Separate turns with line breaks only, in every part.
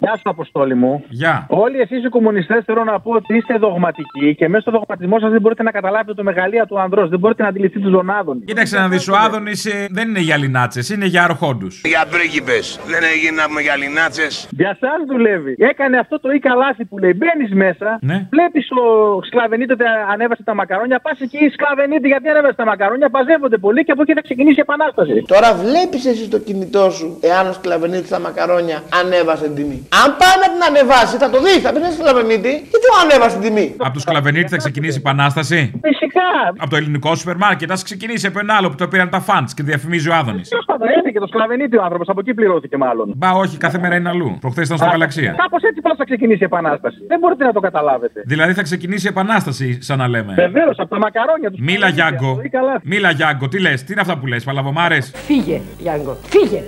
Γεια σου, Αποστόλη μου.
Γεια.
Όλοι εσείς οι κομμουνιστές θέλω να πω ότι είστε δογματικοί και μέσα στο δογματισμό σας δεν μπορείτε να καταλάβετε το μεγαλείο του ανδρός. Δεν μπορείτε να αντιληφθείτε τον Άδωνη.
Κοίταξε να δεις, ο Άδωνης δεν είναι για λινάτσες, είναι για αρχόντους.
Για πρίγκιπες. Δεν έγιναμε για λινάτσες.
Για εσά δουλεύει. Έκανε αυτό το ή καλάθι που λέει. Μπαίνεις μέσα,
Ναι.
βλέπεις ο σκλαβενίτη ότι ανέβασε τα μακαρόνια. Πας εκεί η σκλαβενίτη γιατί ανέβασε τα μακαρόνια. Παζεύονται πολύ και από εκεί θα ξεκινήσει η επανάσταση.
Τώρα βλέπεις εσύ στο κινητό σου, εάν ο σκλαβενίτης τα μακαρόνια ανέβασε την τιμή. Αν πάει να την ανεβάσει, θα το δεις, θα πεις ένα σκλαβενίτη, γιατί μου ανέβασε την τιμή;
Από το σκλαβενίτη θα ξεκινήσει η επανάσταση.
Φυσικά.
Από το ελληνικό σούπερ μάρκετ. Α ξεκινήσει από ένα άλλο που το πήραν τα φαντς και διαφημίζει ο Άδωνης.
Ποιος θα έρθει και το σκλαβενίτη ο άνθρωπος. Από εκεί πληρώθηκε μάλλον.
Μπα, όχι, κάθε μέρα είναι αλλού. Προχθές ήταν στο γαλαξία.
Κάπως έτσι πώς θα ξεκινήσει η επανάσταση. Δεν μπορείτε να το καταλάβετε.
Δηλαδή θα ξεκινήσει η επανάσταση, σαν να λέμε.
Βεβαίως από τα μακαρόνια τους.
Μίλα Γιάγκο. Μίλα Γιάγκο, τι λες, τι είναι αυτά που λες, παλαβομάρες;
Φύγε, Γιάνγκο, φύγε.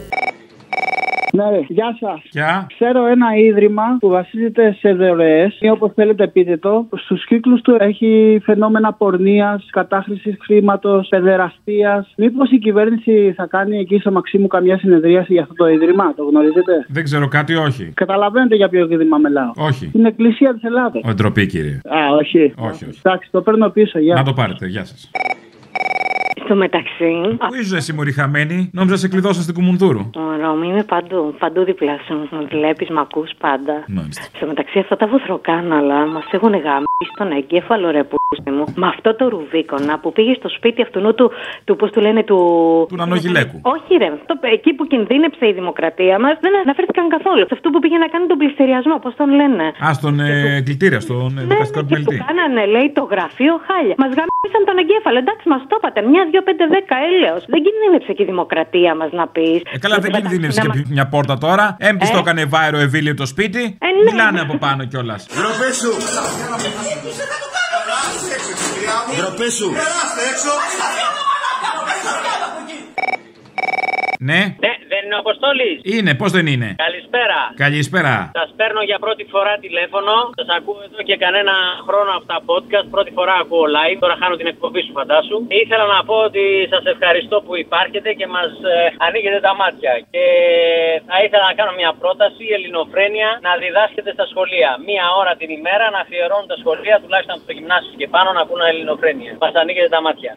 Ναι, ρε, γεια σας.
Ποια.
Ξέρω ένα ίδρυμα που βασίζεται σε δωρεές ή όπως θέλετε πείτε το. Στους κύκλους του έχει φαινόμενα πορνείας, κατάχρησης χρήματος, παιδεραστίας. Μήπως η κυβέρνηση θα κάνει εκεί στο Μαξίμου καμιά συνεδρίαση για αυτό το ίδρυμα, το γνωρίζετε;
Δεν ξέρω κάτι, όχι.
Καταλαβαίνετε για ποιος ίδρυμα μιλάω.
Όχι.
Την Εκκλησία της Ελλάδα.
Ο ντροπή, κύριε.
Α, όχι.
Όχι, όχι.
Εντάξει, το παίρνω πίσω. Γεια.
Να το πάρετε, γεια σας.
Στο μεταξύ.
Πού είσαι εσύ, Μωρή χαμένη, νόμιζα σε κλειδώσα στην Κουμουνδούρου.
Ο Ρώμη είμαι παντού, παντού δίπλα σου. Με βλέπεις, με ακούς πάντα.
Μάλιστα.
Στο μεταξύ, αυτά τα βοθροκάναλα μας έχουν γάμει στον εγκέφαλο ρε πούστη μου. Με αυτό το ρουβίκονα που πήγε στο σπίτι αυτού του, του πώς του λένε, του.
Του Νανογιλέκου.
Όχι, ρε. Το, εκεί που κινδύνεψε η δημοκρατία μας δεν αναφέρθηκαν καθόλου. Σε αυτό που πήγε να κάνει τον πληστηριασμό, πώς τον λένε.
Α, στον ε, κλητήρα, στον ε, δικαστικό
Και που
επιμελητή.
κάνανε, λέει, το γραφείο χάλια. Μας γαμίσαν τον εγκέφαλο. Εντάξει, μας το είπατε. Μια, δύο, πέντε, δέκα έλεος. Δεν κινδύνεψε και η δημοκρατία μας να πεις.
Ε, καλά, δεν κινδύνευσε και μια πόρτα τώρα. Έμπτη το έκανε βάερο ευήλιο το σπίτι.
Ε, ναι.
Μιλάνε από πάνω κιόλας.
Ντροπέ σου. Ντροπέ σου.
Ναι,
Ναι, δεν είναι ο Αποστόλης.
είναι, πώς δεν είναι;
Καλησπέρα.
Καλησπέρα.
Σας παίρνω για πρώτη φορά τηλέφωνο. Σας ακούω εδώ και κανένα χρόνο από τα podcast. Πρώτη φορά ακούω live. Τώρα χάνω την εκπομπή σου, φαντάσου. Ήθελα να πω ότι σας ευχαριστώ που υπάρχετε και μας ανοίγετε τα μάτια. Και θα ήθελα να κάνω μια πρόταση. Η ελληνοφρένεια να διδάσκεται στα σχολεία. Μία ώρα την ημέρα να αφιερώνουν τα σχολεία, τουλάχιστον από το γυμνάσιο και πάνω, να ακούνε ελληνοφρένεια. Μας ανοίγετε τα μάτια.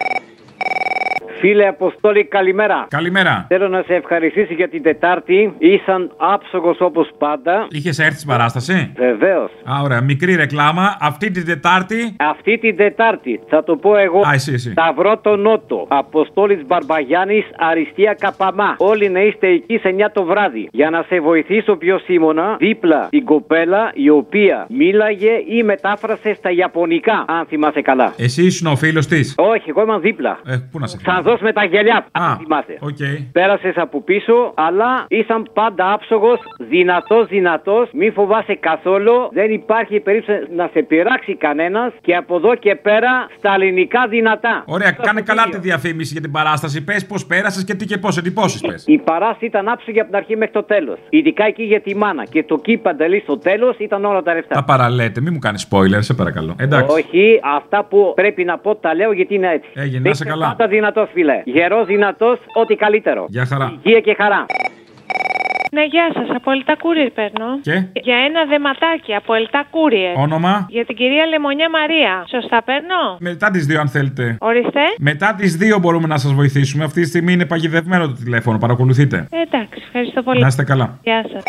Φίλε Αποστόλη, καλημέρα.
Καλημέρα.
Θέλω να σε ευχαριστήσω για την Τετάρτη. Ήσαν άψογος όπως πάντα.
Είχες έρθει στην παράσταση;
Βεβαίως.
Α, ωραία. Μικρή ρεκλάμα. Αυτή την Τετάρτη;
Αυτή την Τετάρτη θα το πω εγώ.
Α, εσύ, εσύ.
Σταυρό το Νότο. Αποστόλης Μπαρμπαγιάννης, Αριστεία Καπαμά. Όλοι να είστε εκεί σε 9 το βράδυ. Για να σε βοηθήσω πιο σήμωνα, δίπλα την κοπέλα η οποία μίλαγε ή μετάφρασε στα Ιαπωνικά, αν θυμάσαι καλά.
Εσύ ήσουν ο φίλος της;
Όχι, εγώ ήμουν δίπλα.
Ε, πού να σε
Θα δώσ' με τα γυαλιά,
Α,
αν θυμάσαι.
οκ.
Πέρασες από πίσω, αλλά ήσαν πάντα άψογος, δυνατός, δυνατός. Μη φοβάσαι καθόλου. Δεν υπάρχει περίπτωση να σε πειράξει κανένας. Και από εδώ και πέρα στα ελληνικά δυνατά.
Ωραία,
Αυτό
κάνε
το
καλά
ίδιο.
τη διαφήμιση για την παράσταση. Πες πώς πέρασες και τι και πώς εντυπώσεις πες.
Η παράσταση ήταν άψογη από την αρχή μέχρι το τέλος. Ειδικά εκεί για τη μάνα. Και το κύπ παντελή στο τέλος ήταν όλα τα λεφτά.
Τα παραλέτε, μην μου κάνεις spoiler, σε παρακαλώ. Εντάξει.
Όχι, αυτά που πρέπει να πω τα λέω γιατί είναι έτσι.
Έγινε, να είσαι
Είστε
καλά.
Πάντα δυνατό, φίλε. Γερός, δυνατός, ό,τι καλύτερο.
Γεια χαρά.
Υγεία και χαρά.
Ναι, γεια σας. Από Ελτά Courier παίρνω.
Και;
Για ένα δεματάκι από Ελτά Courier.
όνομα;
Για την κυρία Λεμονιά Μαρία. Σωστά παίρνω;
Μετά τις δύο, αν θέλετε.
Ορίστε.
Μετά τις δύο μπορούμε να σας βοηθήσουμε. Αυτή τη στιγμή είναι παγιδευμένο το τηλέφωνο. Παρακολουθείτε.
Ε, εντάξει, ευχαριστώ πολύ.
Να είστε καλά.
Γεια σας.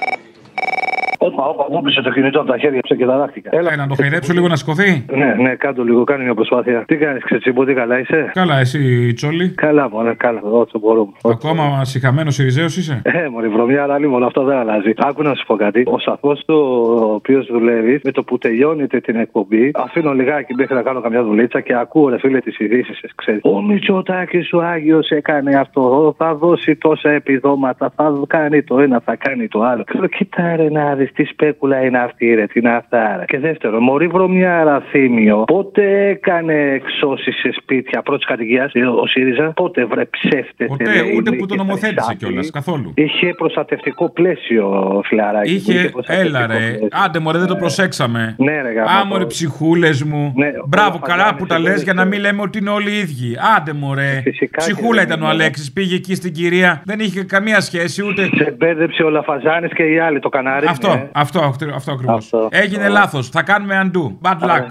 Όπα, όπα, μου πήσε το κινητό από τα χέρια μου και ταράχτηκα.
Έλα, να το χαϊδέψω λίγο να σηκωθεί.
Ναι, ναι, κάτω λίγο, κάνει μια προσπάθεια. Τι κάνεις, Ξετσίμπο, τι καλά είσαι;
Καλά, εσύ, Τσόλι.
Καλά, μωρέ, καλά, όσο μπορούμε.
Ακόμα συχαμένος Ιριζέος είσαι;
Ε, μωρή βρωμιά, αλλά λίγο αυτό δεν αλλάζει. Άκου να σου πω κάτι. Ο σαφός του ο οποίος δουλεύει, με το που τελειώνεται την εκπομπή, αφήνω λιγάκι μέχρι να κάνω καμιά δουλίτσα και ακούω, ρε φίλε, τις ειδήσεις, ξέρεις. Ο Μητσοτάκης ο Άγιος έκανε αυτό, θα δώσει τόσα επιδόματα, θα κάνει το ένα, θα κάνει το άλλο. Λέω, κοίτα ρε να δεις τι Τις σπέκουλα είναι αυτή, ρε, τι είναι αυτά. Ρε. Και δεύτερον, Μωρή βρωμιά θύμιο, πότε έκανε εξώσεις σε σπίτια πρώτης κατοικίας ο ΣΥΡΙΖΑ, πότε βρε ψεύτε.
Ποτέ, ούτε που το νομοθέτησε κιόλας καθόλου.
Είχε προστατευτικό πλαίσιο, φιλαράκι.
Είχε, έλα ρε. Άντε μωρέ, δεν το προσέξαμε.
Ναι, ρε,
Άμορε ψυχούλες μου.
Ναι,
Μπράβο, καλά που τα λες για να μην λέμε ότι είναι όλοι οι ίδιοι. Άντε μωρέ. Ψυχούλα ήταν ο Αλέξης. Πήγε εκεί στην κυρία. Δεν είχε καμία σχέση ούτε.
Σε μπέρδεψε ο Λαφαζάνης και οι άλλοι το κανάρι.
Αυτό,
ναι.
Αυτό, αυτό, αυτό ακριβώ. Έγινε λάθος. Θα κάνουμε undo. Bad luck.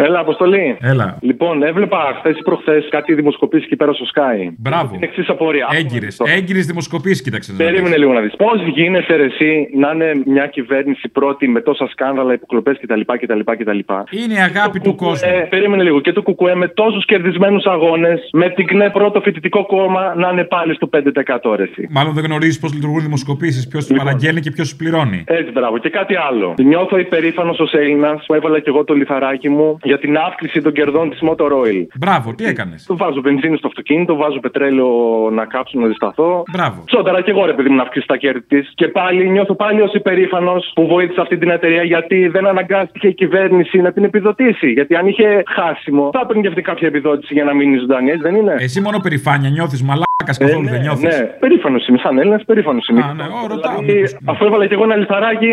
Έλα, Αποστολή.
Έλα.
Λοιπόν, έβλεπα χθες ή προχθές κάτι δημοσκοπήσεις εκεί πέρα στο Sky.
Μπράβο.
Την εξής απορία.
Έγκυρες. Έγκυρες δημοσκοπήσεις, κοίταξε. να
Περίμενε
δεις.
λίγο να δεις. Πώς γίνεται ρε, εσύ να είναι μια κυβέρνηση πρώτη με τόσα σκάνδαλα, υποκλοπές κτλ. κτλ, κτλ;
Είναι η αγάπη του κόσμου.
Ε, περίμενε λίγο. Και το Κουκουέ με τόσους κερδισμένους αγώνες, με την ΚΝΕ πρώτο φοιτητικό κόμμα να είναι πάλι στο 5% ρε, εσύ.
Μάλλον δεν γνωρίζεις πώς λειτουργούν οι δημοσκοπήσεις, ποιος τις παραγγέλνει και ποιος τις πληρώνει.
Έτσι, μπράβο. Και κάτι άλλο. Νιώθω υπερήφανος ως Έλληνας που έβαλα και εγώ το λιθαράκι μου για την αύξηση των κερδών της Motor Oil.
Μπράβο, τι έκανες;
Του βάζω βενζίνη στο αυτοκίνητο, βάζω πετρέλαιο να κάψω να ζεσταθώ.
Μπράβο.
Τσόνταρα και εγώ ρε παιδί μου να αυξήσει τα κέρδη της. Και πάλι νιώθω πάλι ως υπερήφανος που βοήθησε αυτή την εταιρεία γιατί δεν αναγκάστηκε η κυβέρνηση να την επιδοτήσει. Γιατί αν είχε χάσιμο, θα έπαιρνε και αυτή κάποια επιδότηση για να μείνει ζωντανή, έτσι δεν είναι;
Εσύ μόνο περηφάνεια νιώθεις, μαλάκας καθόλου
ναι,
δεν νιώθεις.
Ναι, περήφανος είμαι, σαν Έλληνας, περήφανος είμαι.
Α, ναι, ω, ρωτάω.
Δηλαδή, αφού έβαλα και εγώ ένα λιθαράκι.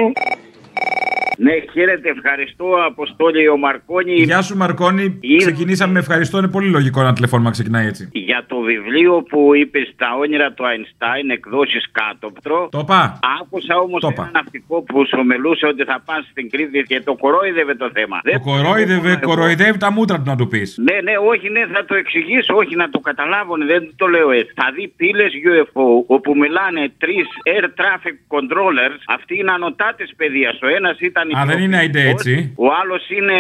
Ναι, χαίρετε, ευχαριστώ, Αποστόλη ο Μαρκόνη.
Γεια σου Μαρκόνη. Ξεκινήσαμε με ευχαριστώ. Είναι πολύ λογικό ένα τηλεφώνημα να ξεκινάει έτσι.
Για το βιβλίο που είπες στα όνειρα του Αϊνστάιν, εκδόσεις κάτωπτρο.
Το πά.
Άκουσα όμως ένα ναυτικό που σου μιλούσε ότι θα πα στην Κρήτη και το κορόιδευε το θέμα.
Το κορόιδευε, κοροϊδεύει τα μούτρα του να του πεις.
Ναι, ναι, όχι, ναι, θα το εξηγήσω, όχι να το καταλάβουν, δεν το λέω έτσι. Θα δει πύλες UFO όπου μιλάνε τρεις air traffic controllers. Αυτοί είναι ανωτάτες παιδεία. Ο ένας ήταν
Α, δεν είναι αϊντε έτσι.
ο άλλος είναι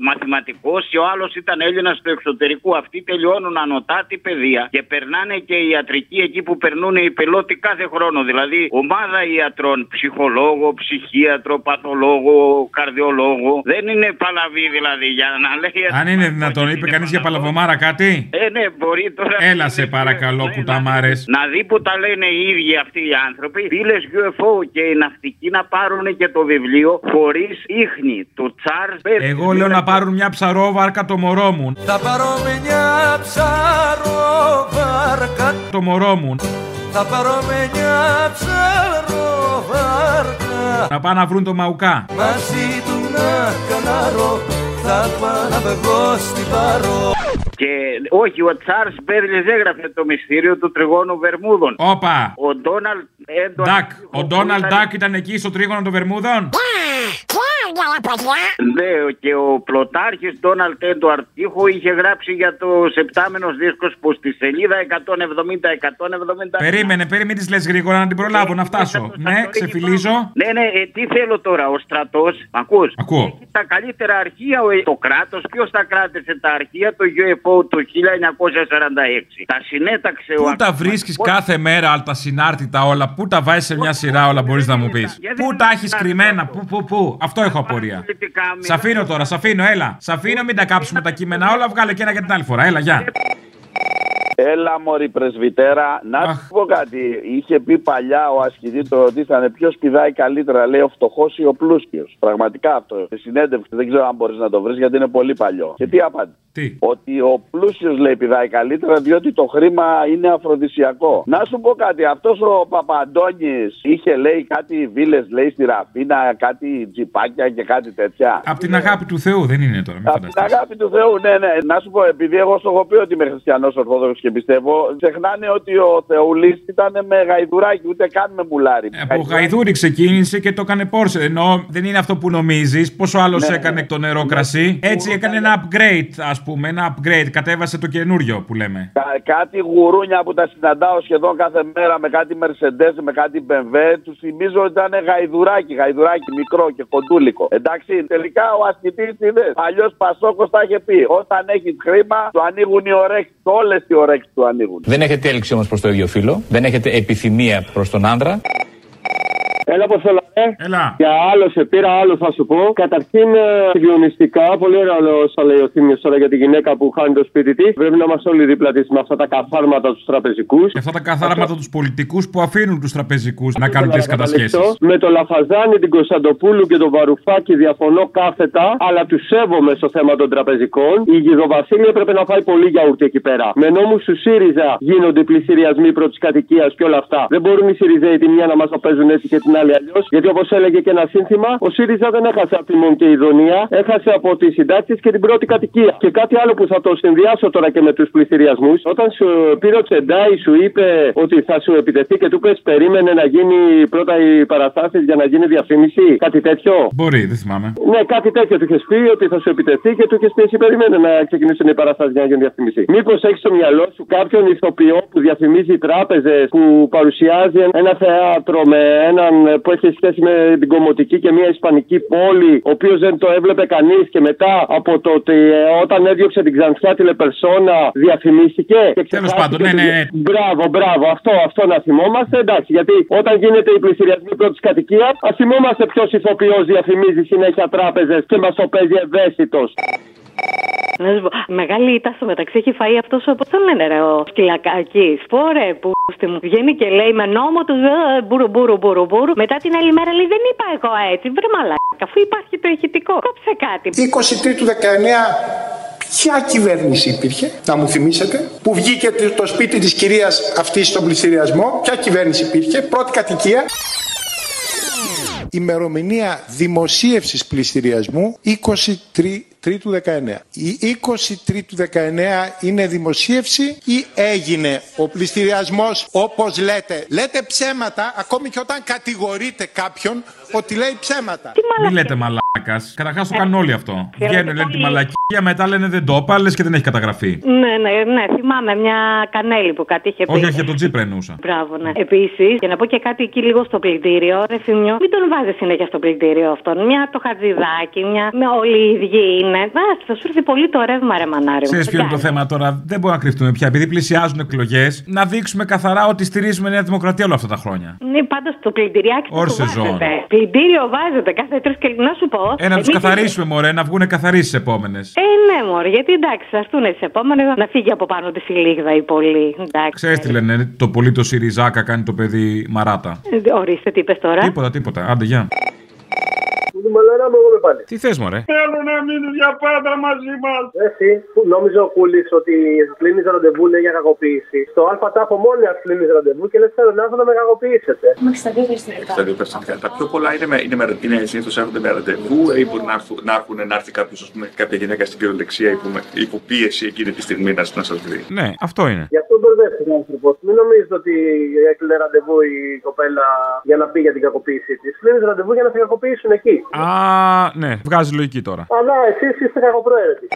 μαθηματικός και ο άλλος ήταν Έλληνας του εξωτερικού. Αυτοί τελειώνουν ανωτάτη παιδεία και περνάνε και οι ιατρικοί εκεί που περνούν οι πιλότοι κάθε χρόνο. Δηλαδή, ομάδα ιατρών, ψυχολόγο, ψυχίατρο, παθολόγο, καρδιολόγο. Δεν είναι παλαβή δηλαδή για να λέει.
Αν είναι δυνατόν, είπε κανείς για παλαβομάρα κάτι;
Ε, ναι, μπορεί τώρα.
Έλα σε παρακαλώ, κουταμάρε.
Να δει που τα λένε οι ίδιοι αυτοί οι άνθρωποι. Πύλε UFO και οι ναυτικοί να πάρουν και το βιβλίο χωρίς ίχνη του Τσάρλς
Εγώ λέω να πάρουν μια ψαρόβαρκα το μωρό μου.
Θα πάρω μια ψαροβάρκα
Το μωρό μου.
Θα πάρω μια ψαροβάρκα
Να πάνε να βρουν το μαουκά.
Μαζί του να κανάρω Θα πάω να βγω στην παρό
Και όχι, ο Τσάρλ Μπέρλι έγραφε το μυστήριο του τριγώνου Βερμούδων.
Όπα.
Ο Ντόναλτ Έντουαρτ.
Ντακ. Ο Ντόναλντ Ντακ ήταν εκεί στο τρίγωνο των Βερμούδων;
Ναι, και ο πλωτάρχη Ντόναλτ Έντουαρτ Τύχο είχε γράψει για το σεπτάμενος δίσκος που στη σελίδα 170-170.
Περίμενε, περίμενε, τις λες γρήγορα να την προλάβω να φτάσω. Ναι, ξεφυλίζω.
Ναι, ναι, ε, τι θέλω τώρα, ο στρατός. Ακούς;
Ακούω.
Τα καλύτερα αρχεία, ο, το κράτος. Ποιος τα κράτησε τα αρχεία, το UFO το 1946. Τα συνέταξε ο
Πού τα βρίσκεις κάθε μέρα, αλλά τα συνάρτητα όλα; Πού τα βάζεις σε μια σειρά όλα, μπορείς να μου πεις; Πού τα έχεις κρυμμένα, πού, πού, πού; Αυτό έχω απορία. Σ' αφήνω τώρα, σ' αφήνω, έλα. Σ' αφήνω, μην τα κάψουμε τα κείμενα όλα, βγάλε και ένα για την άλλη φορά. Έλα, γεια.
Έλα μωρή πρεσβυτέρα, να σου πω κάτι. Είχε πει παλιά ο ασκητή το ρωτήσανε ποιος πηδάει καλύτερα, λέει ο φτωχός ή ο πλούσιος. Πραγματικά αυτό. Σε συνέντευξη δεν ξέρω αν μπορείς να το βρεις γιατί είναι πολύ παλιό. Και τι απάντησε.
Τι;
Ότι ο πλούσιος λέει πηδάει καλύτερα διότι το χρήμα είναι αφροδισιακό. Να σου πω κάτι. Αυτός ο Παπαντώνης είχε λέει κάτι βίλες, λέει στη Ραφίνα, κάτι τζιπάκια και κάτι τέτοια.
Απ' την αγάπη του Θεού δεν είναι τώρα. Μην
Από την
φανταστείς.
αγάπη του Θεού, ναι, ναι. Να σου πω, επειδή εγώ σου έχω πει ότι είμαι χριστιανός Ορθόδοξος και πιστεύω, ξεχνάνε ότι ο Θεούλης ήταν με γαϊδουράκι, ούτε καν με μουλάρι.
Από γαϊδούρι ξεκίνησε και το έκανε πόρσε. Ενώ δεν είναι αυτό που νομίζεις. Πόσο άλλος
Ναι,
έκανε το νερό κρασί. Έτσι έκανε ένα upgrade, ας πούμε. Ένα upgrade. Κατέβασε το καινούριο που λέμε.
Κα- κάτι γουρούνια που τα συναντάω σχεδόν κάθε μέρα με κάτι Mercedes, με κάτι BMW, τους θυμίζω ότι ήταν γαϊδουράκι, γαϊδουράκι μικρό και κοντούλικο. Εντάξει, τελικά ο ασκητής είδες. Αλλιώς Πασόκος τα είχε πει. Όταν έχεις χρήμα, του ανοίγουν οι ωρέξεις. Όλες οι ωρέξει του ανοίγουν.
Δεν έχετε έλξη όμως προς το ίδιο φύλλο. Δεν έχετε επιθυμία προς τον άντρα.
Έλα, Αποστολά.
Έλα.
Για άλλο σε πήρα, άλλο θα σου πω. Καταρχήν, ε, συγκλονιστικά, πολύ ωραίο όσα λέει ο Θήμιος τώρα για τη γυναίκα που χάνει το σπίτι της. Πρέπει να είμαστε όλοι δίπλα της με αυτά τα καθάρματα τους τραπεζικούς.
Και αυτά τα καθάρματα τους πολιτικούς που αφήνουν τους τραπεζικούς να κάνουν τις κατασχέσεις.
Με το Λαφαζάνη, την Κωνσταντοπούλου και τον Βαρουφάκη διαφωνώ κάθετα, αλλά τους σέβομαι στο θέμα των τραπεζικών. Η Γιδοβασίλεια πρέπει να φάει πολύ γιαούρτι εκεί πέρα. Με νόμους του ΣΥΡΙΖΑ γίνονται πλησιριασμοί πρώτης κατοικίας και όλα αυτά. Δεν μπορούν οι ΣΥΡΙΖΑΙ τη μία να μας το παίζουν έτσι και την άλλη αλλιώς. Γιατί όπως έλεγε και ένα σύνθημα, ο ΣΥΡΙΖΑ δεν έχασε από τη Μον και η Ιδονία, έχασε από τις συντάξεις και την πρώτη κατοικία. Και κάτι άλλο που θα το συνδυάσω τώρα και με τους πληστηριασμού. Όταν σου πήρε ο Τσεντάι, σου είπε ότι θα σου επιτεθεί και του πες περίμενε να γίνει πρώτα οι παραστάσεις για να γίνει διαφήμιση. Κάτι τέτοιο;
Μπορεί, δεν θυμάμαι.
Ναι, κάτι τέτοιο του είχες πει ότι θα σου επιτεθεί και του είχες πει εσύ περίμενε να ξεκινήσουν οι παραστάσεις για να γίνει διαφήμιση. Μήπως έχεις στο μυαλό σου κάποιον ηθοποιό που διαφημίζει τράπεζες, που παρουσιάζει ένα θέατρο με έναν που έχεις σχέση με την Κομωτική και μια Ισπανική πόλη, ο οποίος δεν το έβλεπε κανείς και μετά από το ότι ε, όταν έδιωξε την ξανθιά τηλεπερσόνα διαφημίστηκε.
Τέλος πάντων, ναι, ναι.
Μπράβο, μπράβο, αυτό, αυτό να θυμόμαστε. Εντάξει, γιατί όταν γίνεται η πληστηριασμή πρώτης κατοικίας, ας θυμόμαστε ποιος ηθοποιός διαφημίζει συνέχεια τράπεζες και μας το παίζει ευαίσθητος.
Να σου πω, μεγάλη ήττα στο μεταξύ έχει φάει αυτός ο. Πώς το λένε, ρε, ο σκυλακάκι. Σπόρε που στη μου βγαίνει και λέει με νόμο τους «Ε, μπουρου μπουρου μπουρου μπουρου. Μετά την άλλη μέρα λέει δεν είπα εγώ έτσι. Βρε μαλάκα, αφού υπάρχει το ηχητικό. Κόψε κάτι.
23 του 19 Ποια κυβέρνηση υπήρχε, να μου θυμίσετε, που βγήκε το σπίτι της κυρίας αυτής στον πληστηριασμό, ποια κυβέρνηση υπήρχε, πρώτη κατοικία. Ημερομηνία δημοσίευσης πληστηριασμού 23 του 19. Η 23 του 19 είναι δημοσίευση ή έγινε ο πληστηριασμός όπως λέτε; Λέτε ψέματα ακόμη και όταν κατηγορείτε κάποιον ότι λέει ψέματα.
Μην λέτε μαλάκας. Καταρχάς το κάνουν όλοι αυτό. Βγαίνουν, λένε τη μαλακία, μετά λένε δεν το είπα, λες και δεν έχει καταγραφεί.
Ναι, ναι, ναι, θυμάμαι μια κανέλη που κάτι είχε πει.
Όχι, όχι, για τον Τζίπρα εννοούσα.
Μπράβο, ναι. Επίσης, για να πω και κάτι εκεί λίγο στο πλυντήριο, ρε Θημιό, μην τον βάζεις συνέχεια στο πλυντήριο αυτόν. Μια το χατζηδάκι, μια. Με όλοι οι ίδιοι είναι. Α, θα σου έρθει πολύ το ρεύμα, ρε μανάρι.
Ξέρεις ποιο είναι το θέμα τώρα; Δεν μπορούμε να κρυφτούμε πια. Επειδή πλησιάζουν εκλογές, να δείξουμε καθαρά ότι στηρίζουμε Νέα Δημοκρατία όλα αυτά τα χρόνια.
Ναι, πάντως το πλυντηριάκι
Όρ
του
σεζόν.
βάζετε. Πλυντήριο βάζετε κάθε τρεις και να σου πω.
Ε, να τους
εμείς-
καθαρίσουμε, μωρέ, να βγουν καθαροί στις επόμενες.
Ε, ναι, μωρέ, γιατί εντάξει, θα έρθουν τι επόμενες να φύγει από πάνω της η λίγδα ή πολύ. Εντάξει.
Ξέρεις τι λένε, το πολύ το Σιριζάκα κάνει το παιδί μαράτα.
Ε, Ορίστε, τι είπες τώρα.
Τίποτα, τίποτα. Άντε, γεια.
Μαλάρα μου, εγώ με πάλι.
Τι θες, μωρέ;
Θέλω να μείνει για πάντα μαζί μας. Εσύ, που νόμιζε ο Κούλης ότι κλείνεις ραντεβού λέει για κακοποίηση. Στο ΑΛΦΑ τάφο μόνη σα κλείνεις ραντεβού και λες θέλω να έρθω να με κακοποιήσετε.
Μέχρι στα δύο περιστατικά.
Στα δύο περιστατικά. Τα πιο πολλά είναι, με, είναι, με, είναι συνήθως έρχονται με ραντεβού ή μπορεί να έρθουν να, έρθουν, να έρθει κάποιος, κάποια γυναίκα στην κυριολεξία υπό, υποπίεση εκείνη τη στιγμή να, να σας δει.
Ναι, αυτό είναι.
Γι' αυτό μπερδεύτηκε ο άνθρωπο. Μην νομίζετε ότι έκλεινε ραντεβού η κοπέλα για να πει για την κακοποίησή της. Κλείνεις ραντεβού για να σε κακοποιήσουν εκεί.
Α, ναι, βγάζει λογική τώρα.
Αλλά εσείς είστε κακοπροαίρετοι.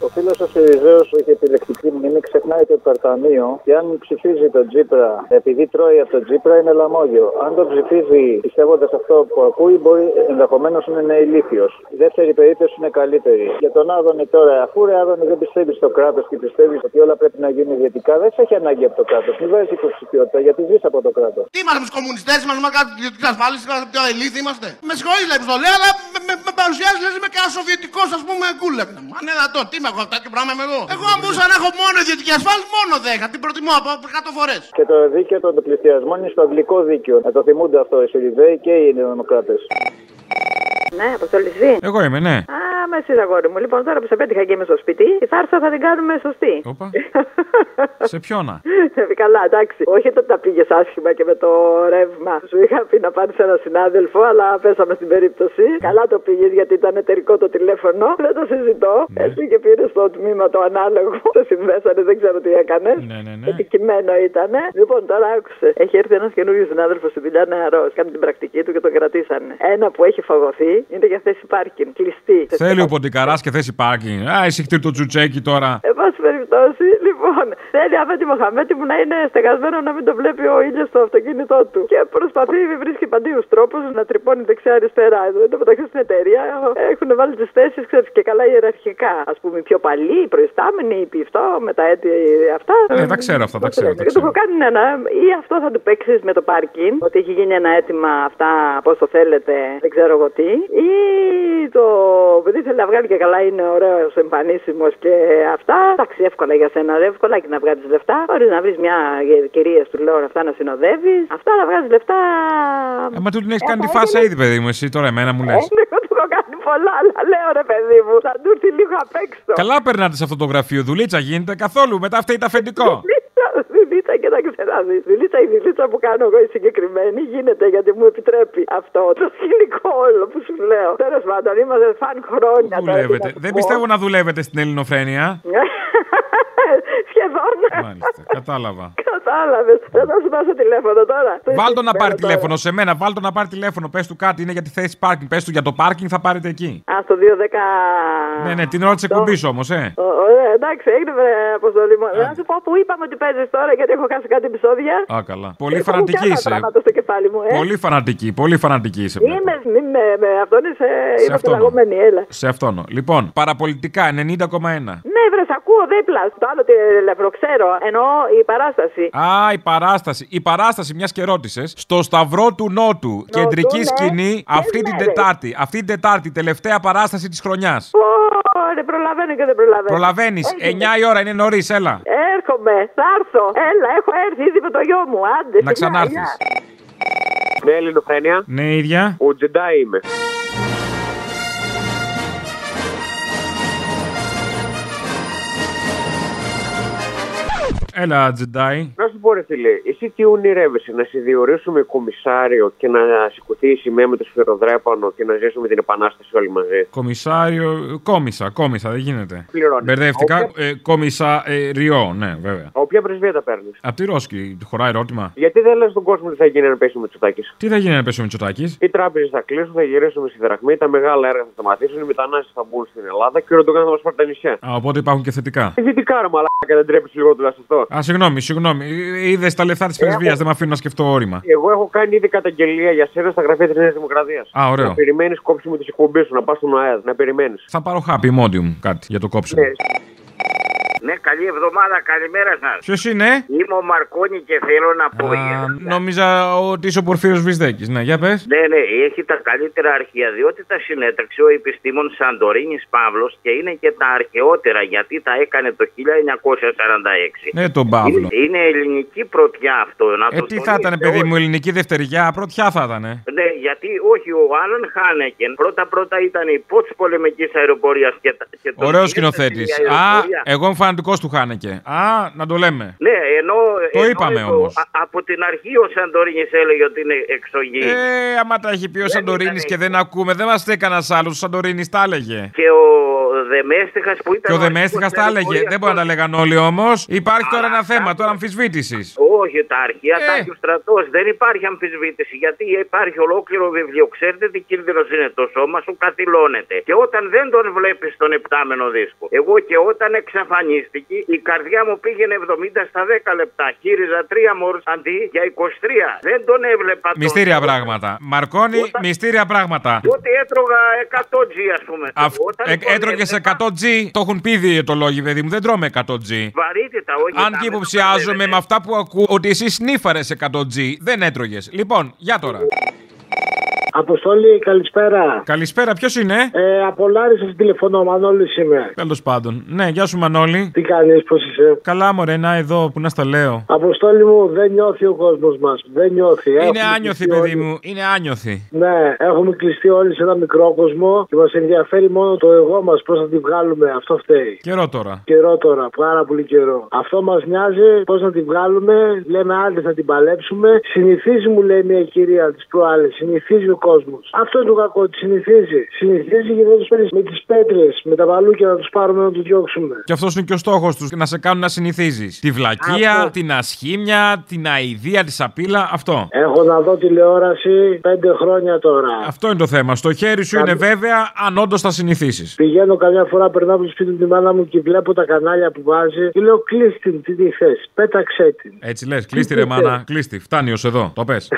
Ο φίλος ο Σιριζέο που έχει επιλεκτική μνήμη ξεχνάει το υπερταμείο και αν ψηφίζει τον Τζίπρα επειδή τρώει από τον Τζίπρα είναι λαμόγιο. Αν το ψηφίζει πιστεύοντας αυτό που ακούει, μπορεί ενδεχομένως να είναι ηλίθιος. Η δεύτερη περίπτωση είναι καλύτερη. Για τον Άδωνη τώρα, αφού ρε Άδωνη δεν πιστεύει στο κράτος και πιστεύεις ότι όλα πρέπει να γίνουν ιδιωτικά, δεν σε έχει ανάγκη από το κράτος. Μην βάζει υποψηφιότητα γιατί ζεις από το κράτος.
Τι είμαστε με τους κομμουνιστές, είμαστε με κάτι ιδιωτική ασφάλιση, είμαστε πιο ελίθι είμαστε. Με συγχωρεί λέει που το λέω, αλλά με, με, με παρουσιάζεις λες είμαι κανένα σοβιετικό ας πούμε κούλα. Αν είναι δυνατόν, τι με έχω αυτά και πράγμα είμαι εδώ. Εγώ αν μπορούσα να έχω μόνο ιδιωτική ασφάλιση, μόνο δέκα. Την προτιμώ από 100 φορές.
Και το δίκαιο των πληστηριασμών είναι στο αγγλικό δίκαιο. Να το θυμούνται αυτό οι Σιριζέοι και οι Δημοκράτε.
Ναι, αποστολιστή.
Εγώ είμαι, ναι.
Α, με εσύ αγόρι μου. Λοιπόν, τώρα που σε πέτυχα και είμαι στο σπίτι, η θάρσα θα την κάνουμε σωστή.
Όπα. Σε ποιόνα.
Ε, Καλά, εντάξει. Όχι ότι τα πήγες άσχημα και με το ρεύμα. Σου είχα πει να πάρεις ένα συνάδελφο, αλλά πέσαμε στην περίπτωση. Καλά το πήγες γιατί ήταν εταιρικό το τηλέφωνο. Δεν το συζητώ. Έτσι και πήρες στο τμήμα το ανάλογο. Το συνδέσανε, δεν ξέρω τι έκανες.
Ναι, ναι, ναι.
Επιτυχημένο ήταν. Λοιπόν, τώρα άκουσε. Έχει έρθει ένας καινούριο συνάδελφος στη δουλειά νεαρός. Κάνει την πρακτική του και τον κρατήσανε. Ένα που έχει φαγωθεί είναι για θέση πάρκινγκ. Κλειστή.
Θέλει ο Ποντικαράς και θέση πάρκινγκ. Α, εσύ χτύρει το τσουτσέκι τώρα.
Εν πάση περιπτώσει, λοιπόν, Λοιπόν, θέλει αφέτη Μοχαμέτη μου να είναι στεγασμένο να μην το βλέπει ο ήλιος στο αυτοκίνητό του. Και προσπαθεί, βρίσκει παντίους τρόπους να τρυπώνει δεξιά-αριστερά. Εδώ εν τω μεταξύ στην εταιρεία έχουν βάλει τις θέσεις, ξέρεις και καλά ιεραρχικά. Α πούμε, οι πιο παλιοί, οι προϊστάμενοι, οι πιφτό, με τα έτη αυτά.
Ε, τα ξέρω αυτά, τα ξέρω. Τα
Και του έχω κάνει ένα. Ή αυτό θα του παίξεις με το πάρκινγκ, ότι έχει γίνει ένα αίτημα αυτά, πώς το θέλετε, δεν ξέρω εγώ τι. Ή το παιδί θέλει να βγάλει και καλά, είναι ωραίος, εμφανίσιμος και αυτά. Εντάξει, εύκολα για σένα, ρε, εύκολα και να βγάλει λεφτά. Μπορείς να βρεις μια κυρίας του λέω αυτά να συνοδεύεις. Αυτά να βγάζεις λεφτά.
Ε, μα του την έχεις κάνει τη φάσα ήδη, παιδί μου, εσύ τώρα εμένα μου λες.
Ε, Εγώ του έχω κάνει πολλά, αλλά λέω ρε παιδί μου, θα του έρθει λίγο απ' έξω.
Καλά περνάτε σε αυτό το γραφείο, δουλίτσα γίνεται καθόλου. Μετά φταίει τα αφεντικό.
Δηλίτσα και να ξέρει. Δηλίτσα η δηλίτσα που κάνω εγώ η συγκεκριμένη γίνεται γιατί μου επιτρέπει αυτό το σκηνικό όλο που σου λέω. Τέλος πάντων, είμαστε φαν χρόνια. τώρα, τι
Δουλεύετε.
να σου
Δεν
πω.
πιστεύω να δουλεύετε στην ελληνοφρένεια.
Σχεδόν.
Μάλιστα, κατάλαβα.
Κατάλαβες. Δεν θα σου δώσω τηλέφωνο τώρα.
Βάλ το να πάρει
Τώρα.
τηλέφωνο σε μένα, βάλ το να πάρει τηλέφωνο. Πες του κάτι, είναι για τη θέση πάρκινγκ. Πες του για το πάρκινγκ, θα πάρετε εκεί.
Α, στο 210.
Ναι, ναι, την ώρα τη εκπομπής όμως, ε.
Ω, Ωραία, εντάξει, έγινε βρε, αποστολή μου. Να σου πω που είπαμε ότι παίζεις τώρα γιατί έχω χάσει κάτι επεισόδια.
Α, καλά. Πολύ
Έχω
φανατική
κι άλλα
είσαι.
πράγματα στο κεφάλι μου, ε.
Πολύ φανατική, πολύ φανατική είσαι.
Είμαι, μη με, με αυτόν είσαι, είμαι
αυτόν.
πελαγωμένη, έλα.
Σε αυτόν. Λοιπόν, παραπολιτικά 90,1.
Ναι, βρε, σ' ακούω δίπλα. Το άλλο τηλέφωνο ξέρω. Εννοώ η παράσταση.
Α, η παράσταση. Η παράσταση, μιας και ρώτησες. Στο Σταυρό του Νότου, κεντρική
ναι.
σκηνή, αυτή την
μέρες.
Τετάρτη. Αυτή την Τετάρτη, τελευταία παράσταση της χρονιάς.
Ω, δεν προλαβαίνω και δεν προλαβαίνω.
Προλαβαίνεις.
Έχει.
9 η ώρα είναι νωρίς, έλα.
Έρχομαι, θα έρθω. Έλα, έχω έρθει ήδη με το γιο μου. Άντε,
Να
φιλιά,
ξανάρθεις.
γεια.
Ναι, Ελληνοφρένια.
Ναι, ίδια.
Ο Τζεντάι είμαι.
Έλα, Τζεντάι.
Να σου πω, ρε φίλε, εσύ τι ονειρεύεσαι, να σε διορίσουμε κομισάριο και να σηκωθεί η σημαία με το σφυροδρέπανο και να ζήσουμε την επανάσταση όλοι μαζί;
Κομισάριο. Κόμισα, κόμισα, δεν γίνεται.
Πληρώνει.
Μπερδεύτηκα.
Όποια-
Ε, κόμισα ε, ριό, ναι, βέβαια.
Όποια πρεσβεία τα παίρνεις;
Απ' τη Ρώσκη, του χωράει ερώτημα.
Γιατί δεν λες στον κόσμο τι θα γίνει αν πέσει με τσουτάκι.
Τι θα γίνει να πέσει ο Μητσοτάκη.
Οι τράπεζες θα κλείσουν, θα γυρίσουμε στη δραχμή, τα μεγάλα έργα θα σταματήσουν, οι μετανάστες θα μπουν στην Ελλάδα και ο Ερντογάν θα μας πάρει τα νησιά.
Α, οπότε υπάρχουν και θετικά.
Τι δυτικά ρε μαλάκα, δεν τρέπει λίγο τουλάχιστον αυτό.
Α, συγγνώμη, συγγνώμη. Είδες τα λεφτά της πρεσβείας, δεν με αφήνουν να σκεφτώ όρημα.
Εγώ έχω κάνει ήδη καταγγελία για σένα στα γραφεία της Νέας Δημοκρατίας.
Α, ωραίο.
Να περιμένεις κόψιμο της εκπομπής σου, να πας στον ΑΕΔ, να περιμένεις.
Θα πάρω χάπι, μόντιουμ, κάτι για το κόψιμο.
Ναι, καλή εβδομάδα, καλημέρα σας.
Ποιος είναι;
Είμαι ο Μαρκόνη και θέλω να πω.
Α, νόμιζα ότι είσαι ο Πορφύρος Βυσδέκης. Ναι, για πες.
Ναι, ναι, έχει τα καλύτερα αρχεία διότι τα συνέταξε ο επιστήμον Σαντορίνης Παύλος και είναι και τα αρχαιότερα γιατί τα έκανε το 1946.
Ναι, τον Παύλο.
Είναι, είναι ελληνική πρωτιά αυτό. Να
Ε,
το
τι θα ήταν,
τονίσετε
παιδί
όλοι.
μου, ελληνική δευτεριά, πρωτιά θα ήταν.
Ναι, γιατί όχι, ο Άλαν Χάνεκεν πρώτα-πρώτα ήταν υπό τη πολεμικής αεροπορίας και, τα- και τον
Ωραίος
πήρε
σκηνοθέτης.
η
Α,
αεροπορία.
εγώ είμαι φανατικό του Χάνεκε. Α, να το λέμε.
Ναι, ενώ.
Το
ενώ
είπαμε
το-
όμως.
α- από την αρχή ο Σαντορίνης έλεγε ότι είναι εξωγή.
Ε, άμα τα έχει πει ο Σαντορίνης και δεν ακούμε, δεν μας φταίει κανένα άλλος. Ο Σαντορίνης τα έλεγε.
Και ο Δεμέστιχας που ήταν.
Και ο
αρχηγός
Δεμέστιχας
της
τα έλεγε.
αεροπορίας
Δεν μπορεί να τα λέγαν όλοι όμως. Υπάρχει τώρα ένα θέμα, τώρα αμφισβήτησης.
Όχι, τα αρχεία τα έχει ο στρατός. Δεν υπάρχει αμφισβήτηση. Γιατί υπάρχει ολόκληρο βιβλίο. Ξέρετε τι κίνδυνος είναι το σώμα σου, καθυλώνεται. Και όταν δεν τον βλέπεις στον επτάμενο δίσκο. Εγώ και όταν εξαφανίστηκε, η καρδιά μου πήγαινε 70 στα 10 λεπτά. Χείριζα 3 μόρς αντί για 23. Δεν τον έβλεπα. τον-
Μυστήρια πράγματα. Μαρκώνει, μυστήρια πράγματα.
Ότι έτρωγα 100 G, ας πούμε.
Αυ-
Όταν
ε, Έτρωγες 100G, το έχουν πει οι διαιτολόγοι, παιδί μου. Δεν τρώμε 100G.
Βαρύτητα, όχι.
Αν
τα
και υποψιάζομαι με αυτά που ακούω ότι εσύ σνίφαρες 100G, δεν έτρωγες. Λοιπόν, για τώρα.
Αποστόλη, καλησπέρα.
Καλησπέρα, ποιος είναι;
Ε, από Λάρισα τηλεφωνώ, Μανώλη είμαι.
Τέλος πάντων. Ναι, γεια σου Μανώλη.
Τι κάνεις, πώς είσαι;
Καλά, μωρέ, να εδώ που να στα λέω.
Αποστόλη μου, δεν νιώθει ο κόσμος μας. Δεν νιώθει.
Είναι
Έχουμε
άνιωθη,
κλειστεί
παιδί
όλοι-
μου. Είναι άνιωθη.
Ναι, έχουμε κλειστεί όλοι σε ένα μικρό κόσμο και μας ενδιαφέρει μόνο το εγώ μας. Πώς θα τη βγάλουμε. Αυτό φταίει.
Καιρό τώρα.
Καιρό τώρα, πάρα πολύ καιρό. Αυτό μας νοιάζει πώς να τη βγάλουμε. Λέμε άντε θα την παλέψουμε. Συνηθίζει, μου λέει μια κυρία της προάλλης, συνηθίζει ο κόσμος. Αυτό είναι το κακό, τη συνηθίζει. Συνηθίζει και δεν τους παίρνεις με τις πέτρες, με τα παλούκια να τους πάρουμε να τους διώξουμε.
Και αυτός είναι και ο στόχος τους, να σε κάνουν να συνηθίζεις. Τη βλακεία,
Αυτό.
την ασχήμια, την αηδία, τη σαπίλα, αυτό.
Έχω να δω τηλεόραση πέντε χρόνια τώρα.
Αυτό είναι το θέμα. Στο χέρι σου είναι βέβαια αν όντως θα συνηθίσεις.
Πηγαίνω καμιά φορά, περνάω από το σπίτι του τη μάνα μου και βλέπω τα κανάλια που βάζει. Και λέω κλείσει την, τι τη θες, πέταξέ την.
Έτσι λες, κλείστη ρε μάνα, κλείστη. Φτάνει ως εδώ, το πες.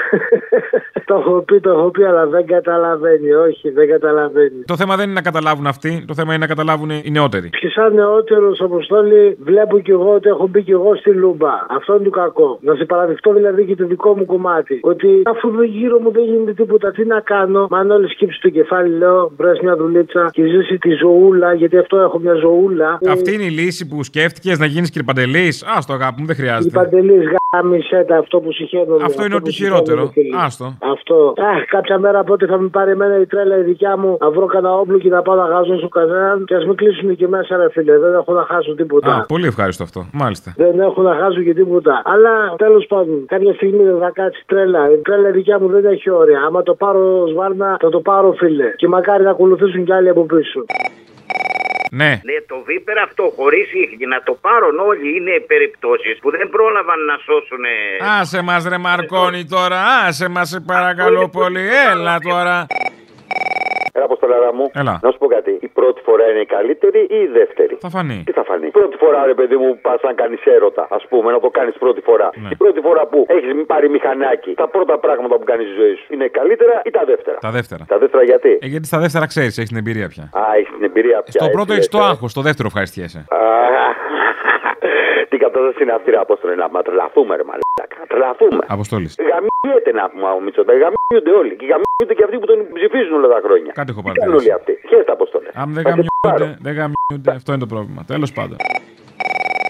Το έχω πει, το έχω πει, αλλά δεν καταλαβαίνει. Όχι, δεν καταλαβαίνει.
το θέμα δεν είναι να καταλάβουν αυτοί, το θέμα είναι να καταλάβουν οι νεότεροι.
Και σαν νεότερος αποστόλη, βλέπω κι εγώ ότι έχω μπει κι εγώ στη λούμπα. Αυτό είναι το κακό. Να σε παραδειχτώ δηλαδή και το δικό μου κομμάτι. Ότι αφού εδώ γύρω μου δεν γίνεται τίποτα, τι να κάνω. Μα αν όλοι σκύψει το κεφάλι, λέω, βρες μια δουλίτσα και ζήσει τη ζωούλα, γιατί αυτό έχω μια ζωούλα.
Αυτή είναι η λύση που σκέφτηκες να γίνεις κύριε Παντελής; Α το αγάπη μου, δεν
Η
χρειάζεται.
παντελής γάμισέτα αυτό που συχαίνομαι.
Αυτό είναι
που
ό,τι
συχαίνομαι,
χειρότερο.
φίλε.
Άστο.
Αυτό. Αχ, κάποια μέρα πότε θα με πάρει εμένα η τρέλα η δικιά μου να βρω κανένα όπλο και να πάω να χάσω κανέναν και ας μην κλείσουν και μέσα, ρε φίλε. Δεν έχω να χάσω τίποτα.
Α, πολύ ευχάριστο αυτό. Μάλιστα.
Δεν έχω να χάσω και τίποτα. Αλλά τέλος πάντων, κάποια στιγμή δεν θα κάτσει τρέλα. Η τρέλα η δικιά μου δεν έχει όρια. Άμα το πάρω σβάρνα, θα το πάρω, φίλε. Και μακάρι να ακολουθήσουν κι άλλοι από πίσω.
Ναι.
Ναι, το βίπερ αυτό χωρίς ίχνη να το πάρουν όλοι είναι περιπτώσεις που δεν πρόλαβαν να σώσουν.
Άσε μας ρε Μαρκόνι τώρα, άσε μας σε παρακαλώ πολύ, έλα τώρα.
Έλα, Αποστολάρα μου.
Έλα.
Να σου πω κάτι. Η πρώτη φορά είναι η καλύτερη ή η δεύτερη;
Θα φανεί.
Τι θα φανεί; Πρώτη φορά, ρε παιδί μου, πας να κάνεις έρωτα, ας πούμε, να το κάνεις πρώτη φορά.
Ναι.
Η πρώτη φορά που έχεις πάρει μηχανάκι, τα πρώτα πράγματα που κάνεις στη ζωή σου είναι καλύτερα ή τα δεύτερα;
Τα δεύτερα.
Τα δεύτερα γιατί;
Ε, γιατί στα δεύτερα ξέρεις, έχεις την εμπειρία πια.
Α, έχεις την εμπειρία πια.
Στο
έτσι
πρώτο
λες,
έχεις το
ε.
άγχος, στο δεύτερο ευχαριστιέσαι.
Α, Τι κατάσταση είναι αυτή, ρε Απόστολε, να μα τρελαθούμε, ρε μαλάκα. Τρελαθούμε.
Αποστόλης.
Γαμιέται να πούμε ο Μητσοτά. Γαμιούνται όλοι. Και γαμιούνται και αυτοί που τον ψηφίζουν όλα τα χρόνια.
Κάτι έχω
Τι κάνουν όλοι
παρατηρήσει.
αυτοί. Χαίρετα, Απόστολε.
Αν δεν γαμιούνται, δεν γαμιούνται, αυτό είναι το πρόβλημα. Τέλος πάντων.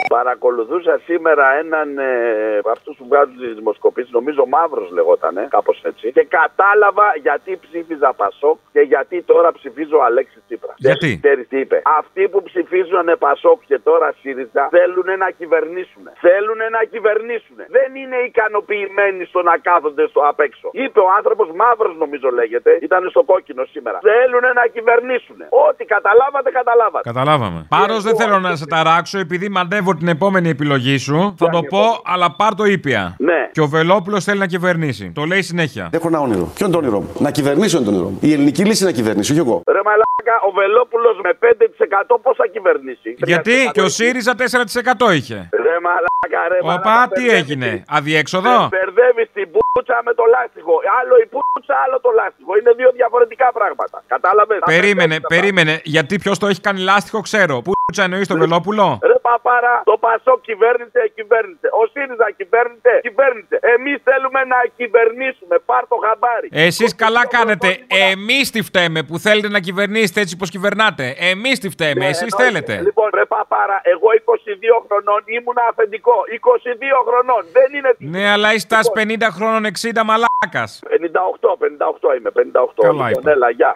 Παρακολουθούσα σήμερα έναν ε, από αυτούς που βγάζουν τις δημοσκοπήσεις, νομίζω Μαύρος λεγότανε, κάπως έτσι. Και κατάλαβα γιατί ψήφιζα Πασόκ και γιατί τώρα ψηφίζω Αλέξη Τσίπρα.
Γιατί;
Ξέρεις τι είπε. Αυτοί που ψηφίζουν Πασόκ και τώρα ΣΥΡΙΖΑ θέλουν να κυβερνήσουν. Θέλουν να κυβερνήσουν. Δεν είναι ικανοποιημένοι στο να κάθονται στο απ' έξω. Είπε ο άνθρωπος Μαύρος, νομίζω λέγεται, ήταν στο κόκκινο σήμερα. Θέλουν να κυβερνήσουν. Ό,τι καταλάβατε, καταλάβατε.
Καταλάβαμε. Πάρος δεν θέλω να σε ταράξω επειδή μαντεύω την επόμενη επιλογή σου. Θα το πω, αλλά πάρ το ήπια.
Ναι.
Και ο Βελόπουλος θέλει να κυβερνήσει. Το λέει συνέχεια.
Έχω ένα όνειρο. Ποιο είναι το όνειρό μου; Να κυβερνήσω είναι το όνειρό μου. Η ελληνική λύση να κυβερνήσει, όχι εγώ.
Ρε μαλάκα, ο Βελόπουλος με 5% πώς θα κυβερνήσει;
Γιατί και ο ΣΥΡΙΖΑ 4% είχε.
Ρε μαλάκα, ρε μαλάκα.
Οπα, τι έγινε; Αδιέξοδο;
Μπερδεύεις την πουτσα με το λάστιχο. Άλλο η πουτσα, άλλο το λάστιχο. Είναι δύο διαφορετικά πράγματα. Κατάλαβες;
Περίμενε, περίμενε. Γιατί ποιος το έχει κάνει λάστιχο, ξέρω. Πού τσα εννοείς το Βελόπουλο;
Ρε παπάρα, το Πασό κυβέρνησε, κυβέρνησε. Ο ΣΥΡΙΖΑ κυβέρνησε, κυβέρνησε. Εμείς θέλουμε να κυβερνήσουμε. Πάρ το χαμπάρι.
Εσείς καλά κάνετε. Εμείς τι φταίμε που θέλετε να κυβερνήσετε έτσι όπως κυβερνάτε. Εμείς τι φταίμε. Εσείς
εννοείται.
θέλετε.
Λοιπόν, ρε παπάρα, εγώ 22 χρονών ήμουν αφεντικό. 22 χρονών. Δεν είναι.
Ναι, αλλά είσαι 50 χρόνων 60 μαλάκας.
58, 58 είμαι. 58.
Καλά
λοιπόν,
είπα.
έλα, γεια.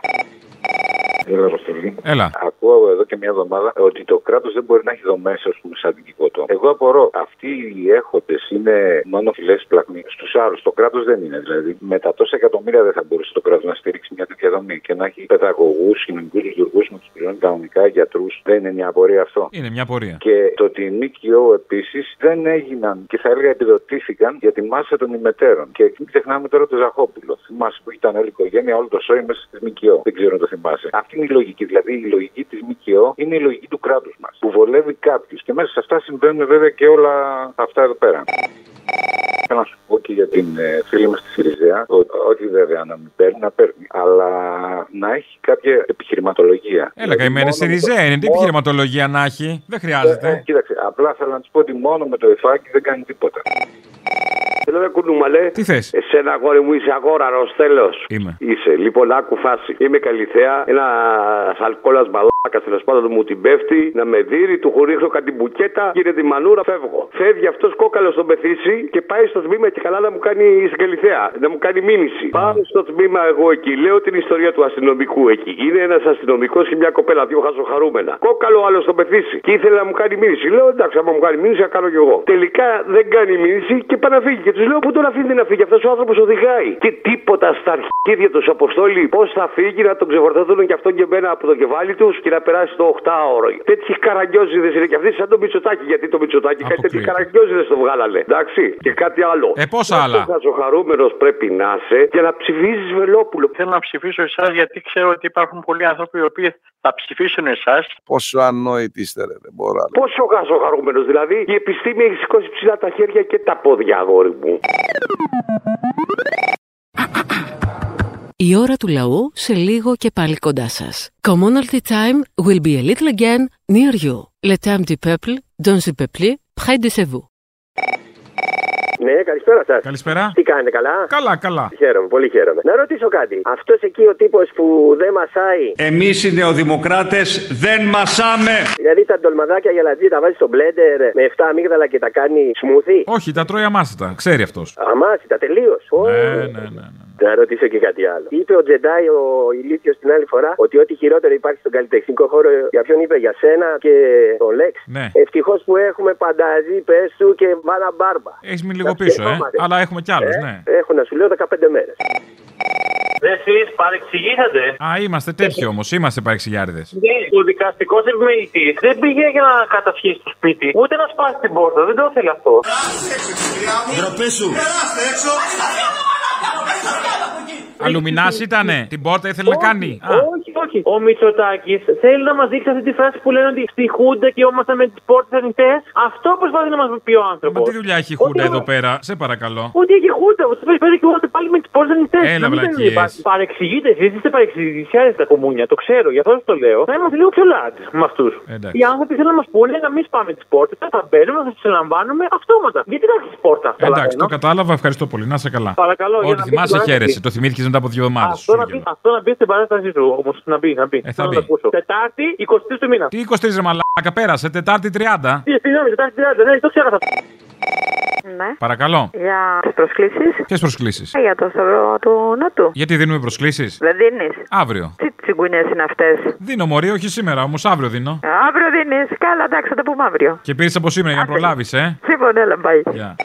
Έλα, Αποστολή.
Έλα.
Ακούω εδώ και μια εβδομάδα ότι το κράτος δεν μπορεί να έχει δομές, ας πούμε, σαν την Κικότο. Εγώ απορώ. Αυτοί οι έχοντες είναι μόνο φυλέ πλακμοί. Στους άλλους το κράτος δεν είναι. Δηλαδή, με τα τόσα εκατομμύρια δεν θα μπορούσε το κράτος να στηρίξει μια τέτοια δομή και να έχει παιδαγωγούς, κοινωνικούς λειτουργούς να τους πληρώνει κανονικά, γιατρούς. Δεν είναι μια απορία αυτό.
Είναι μια πορεία.
Και το ότι οι ΜΚΟ επίσης δεν έγιναν και θα έλεγα επιδοτήθηκαν για τη μάζα των ημετέρων. Και μην ξεχνάμε τώρα το Ζαχόπουλο. Θυμάσαι που ήταν όλη η οικογένεια, όλο το σόι μέσα στη ΜΚΟ. Δεν ξέρω αν το θυμάσαι. Αυτή είναι η λογική. Δηλαδή η λογική της ΜΚΟ είναι η λογική του κράτους μας. Που βολεύει κάποιους. Και μέσα σε αυτά συμβαίνουν βέβαια και όλα αυτά εδώ πέρα. Θέλω να σου πω και για την ε, φίλη μας τη Σιριζέα, ότι όχι βέβαια να μην παίρνει, να παίρνει, αλλά να έχει κάποια επιχειρηματολογία.
Έλα, καημένη στη Ριζέα είναι. Τι επιχειρηματολογία να έχει; Δεν χρειάζεται.
Ε, κοίταξε, απλά θέλω να της πω ότι μόνο με το υφάκι δεν κάνει τίποτα.
Θέλω να κουνούμαλε.
Τι θες;
Εσένα, αγόρι μου, είσαι αγόραρος, τέλος.
Είμαι.
Είσαι. Λοιπόν, άκου φάση. Είμαι καλυθέα, ένα αλκόλα μπαλάκα
μαλάκα τέλος πάντων μου την πέφτει, να με δίνει, του χωρίχνω κάτι μπουκέτα, γίνεται η μανούρα, φεύγω. Φεύγει αυτός κόκαλος στον πεθύση και πάει στο τμήμα και καλά να μου κάνει συγκαλυθέα, να μου κάνει μήνυση. Πάω στο τμήμα εγώ εκεί, λέω την ιστορία του αστυνομικού εκεί. Είναι ένας αστυνομικός και μια κοπέλα, δύο χαζοχαρούμενα. Κόκαλο άλλο στον πεθύση και ήθελε να μου κάνει μήνυση. Λέω εντάξει, άμα μου κάνει μήνυση, θα κάνω κι εγώ. Τελικά δεν κάνει μήνυση και πάει να φύγει. Και τους λέω πού τον αφήνει να φύγει, αυτός ο άνθρωπος οδηγάει. Και τίποτα στα αρχίδια τους Αποστόλη, πώς θα φύγει να τον ξεφορτωθούν και αυτόν και εμένα από το κεφάλι τους και να περάσει το 8ωρο. Τέτοιοι καραγκιόζιδε είναι και αυτοί σαν το Μητσοτάκι. Γιατί το Μητσοτάκι κάτι τέτοιοι καραγκιόζιδε το βγάλανε. Εντάξει. Και κάτι άλλο.
Ε, πόσα άλλα;
Ο χαρούμενο πρέπει να είσαι για να ψηφίζεις Βελόπουλο.
Θέλω να ψηφίσω εσάς γιατί ξέρω ότι υπάρχουν πολλοί άνθρωποι οι οποίοι θα ψηφίσουν εσάς.
Πόσο ανόητοι είστε, ρε, δεν μπορώ άλλο.
Πόσο χαρούμενο, δηλαδή η επιστήμη έχει σηκώσει ψηλά τα χέρια και τα πόδια, αγόρι μου.
Η ώρα του λαού σε λίγο και πάλι κοντά σας. Commonalty time will be a little again near you. Le temps du peuple, dans le peuple, près de vous.
Ναι, καλησπέρα σας.
Καλησπέρα.
Τι κάνετε, καλά;
Καλά, καλά.
Χαίρομαι, πολύ χαίρομαι. Να ρωτήσω κάτι. Αυτός εκεί ο τύπος που δεν μασάει;
Εμείς οι νεοδημοκράτες δεν μασάμε.
Δηλαδή τα ντολμαδάκια γελατζή τα βάζει στο μπλέντερ με 7 αμύγδαλα και τα κάνει σμούθι;
Όχι, τα τρώει αμάσιτα. Ξέρει αυτός.
Αμάσιτα, τελείως.
Ναι, ναι, ναι.
Να ρωτήσω και κάτι άλλο. Είπε ο Τζεντάι ο ηλίθιος την άλλη φορά ότι ό,τι χειρότερο υπάρχει στον καλλιτεχνικό χώρο. Για ποιον είπε, για σένα και τον Λέξ.
Ναι.
Ευτυχώς που έχουμε πανταζή, πες του και μάνα μπάρμπα.
Έχεις μείνει λίγο πίσω, ε. Αλλά έχουμε κι άλλους, ναι.
Έχω να σου λέω 15 μέρες.
Δεν εσείς παρεξηγήσατε.
Α, είμαστε τέτοιοι όμως. Είμαστε παρεξηγιάριδες.
Ναι, ο δικαστικός επιμελητή δεν πήγε για να κατασχίσει το σπίτι, ούτε να σπάσει την πόρτα. Δεν το ήθελε αυτό.
Ντροπή σου.
Αλουμινάς ήτανε. Την πόρτα ήθελε να κάνει; Α,
Όχι, όχι. Ο Μητσοτάκης θέλει να μας δείξει αυτή τη φράση που λένε ότι στη Χούντα και ήμασταν με τις πόρτες ανοιχτές. Αυτό προσπαθεί να μας πει ο άνθρωπος.
Μα τι δουλειά έχει η Χούντα εδώ πέρα, σε παρακαλώ.
Ότι έχει Χούντα, ότι πέρα και είμαστε πάλι με τις πόρτες ανοιχτές.
Έλα, βλακίες.
Παρεξηγείτε, εσείς είστε παρεξηγησιάρε τα κομμούνια, το ξέρω, γι' αυτό σας το λέω. Θα είμαστε λίγο πιο λάτρε με αυτούς.
Εντάξει.
Οι άνθρωποι θέλουν να μας πούνε να μην σπάμε τις πόρτες, θα μπαίνουμε, θα τις ελαμβάνουμε αυτόματα. Γιατί να έχεις πόρτα.
Εντάξει, το κατάλαβα, ευχαριστώ πολύ. Να σε καλά.
Παρακαλώ, για
Ότι
να μην
θυμάσαι,
την
χαίρεσαι.
παράσταση.
Το θυμήθηκες μετά από δύο εβδομάδες.
Αυτό να, πει, αυτό να πει στην παράστασή σου όμως. Να πει, να πει.
Ε, θα
Θέλω να
μπει.
το ακούσω. Τετάρτη, 23 του μήνα.
Τι 23 ρε μαλάκα πέρασε, Τετάρτη 30.
Τι, Συγγνώμη, Τετάρτη 30, ναι, το ξέχασα.
Ναι.
Παρακαλώ.
Για τις προσκλήσεις.
Ποιες προσκλήσεις;
Για το σταυρό του Νότου.
Γιατί δίνουμε προσκλήσεις;
Δεν δίνεις.
Αύριο.
Τι τσιγκουνιές είναι αυτές;
Δίνω μωρή, όχι σήμερα, όμως αύριο δίνω.
Αύριο δίνεις. Καλά, εντάξει, θα τα πούμε αύριο.
Και πήρες από σήμερα για να προλάβεις, ε;
Λοιπόν, έλα, μπай.
Γεια.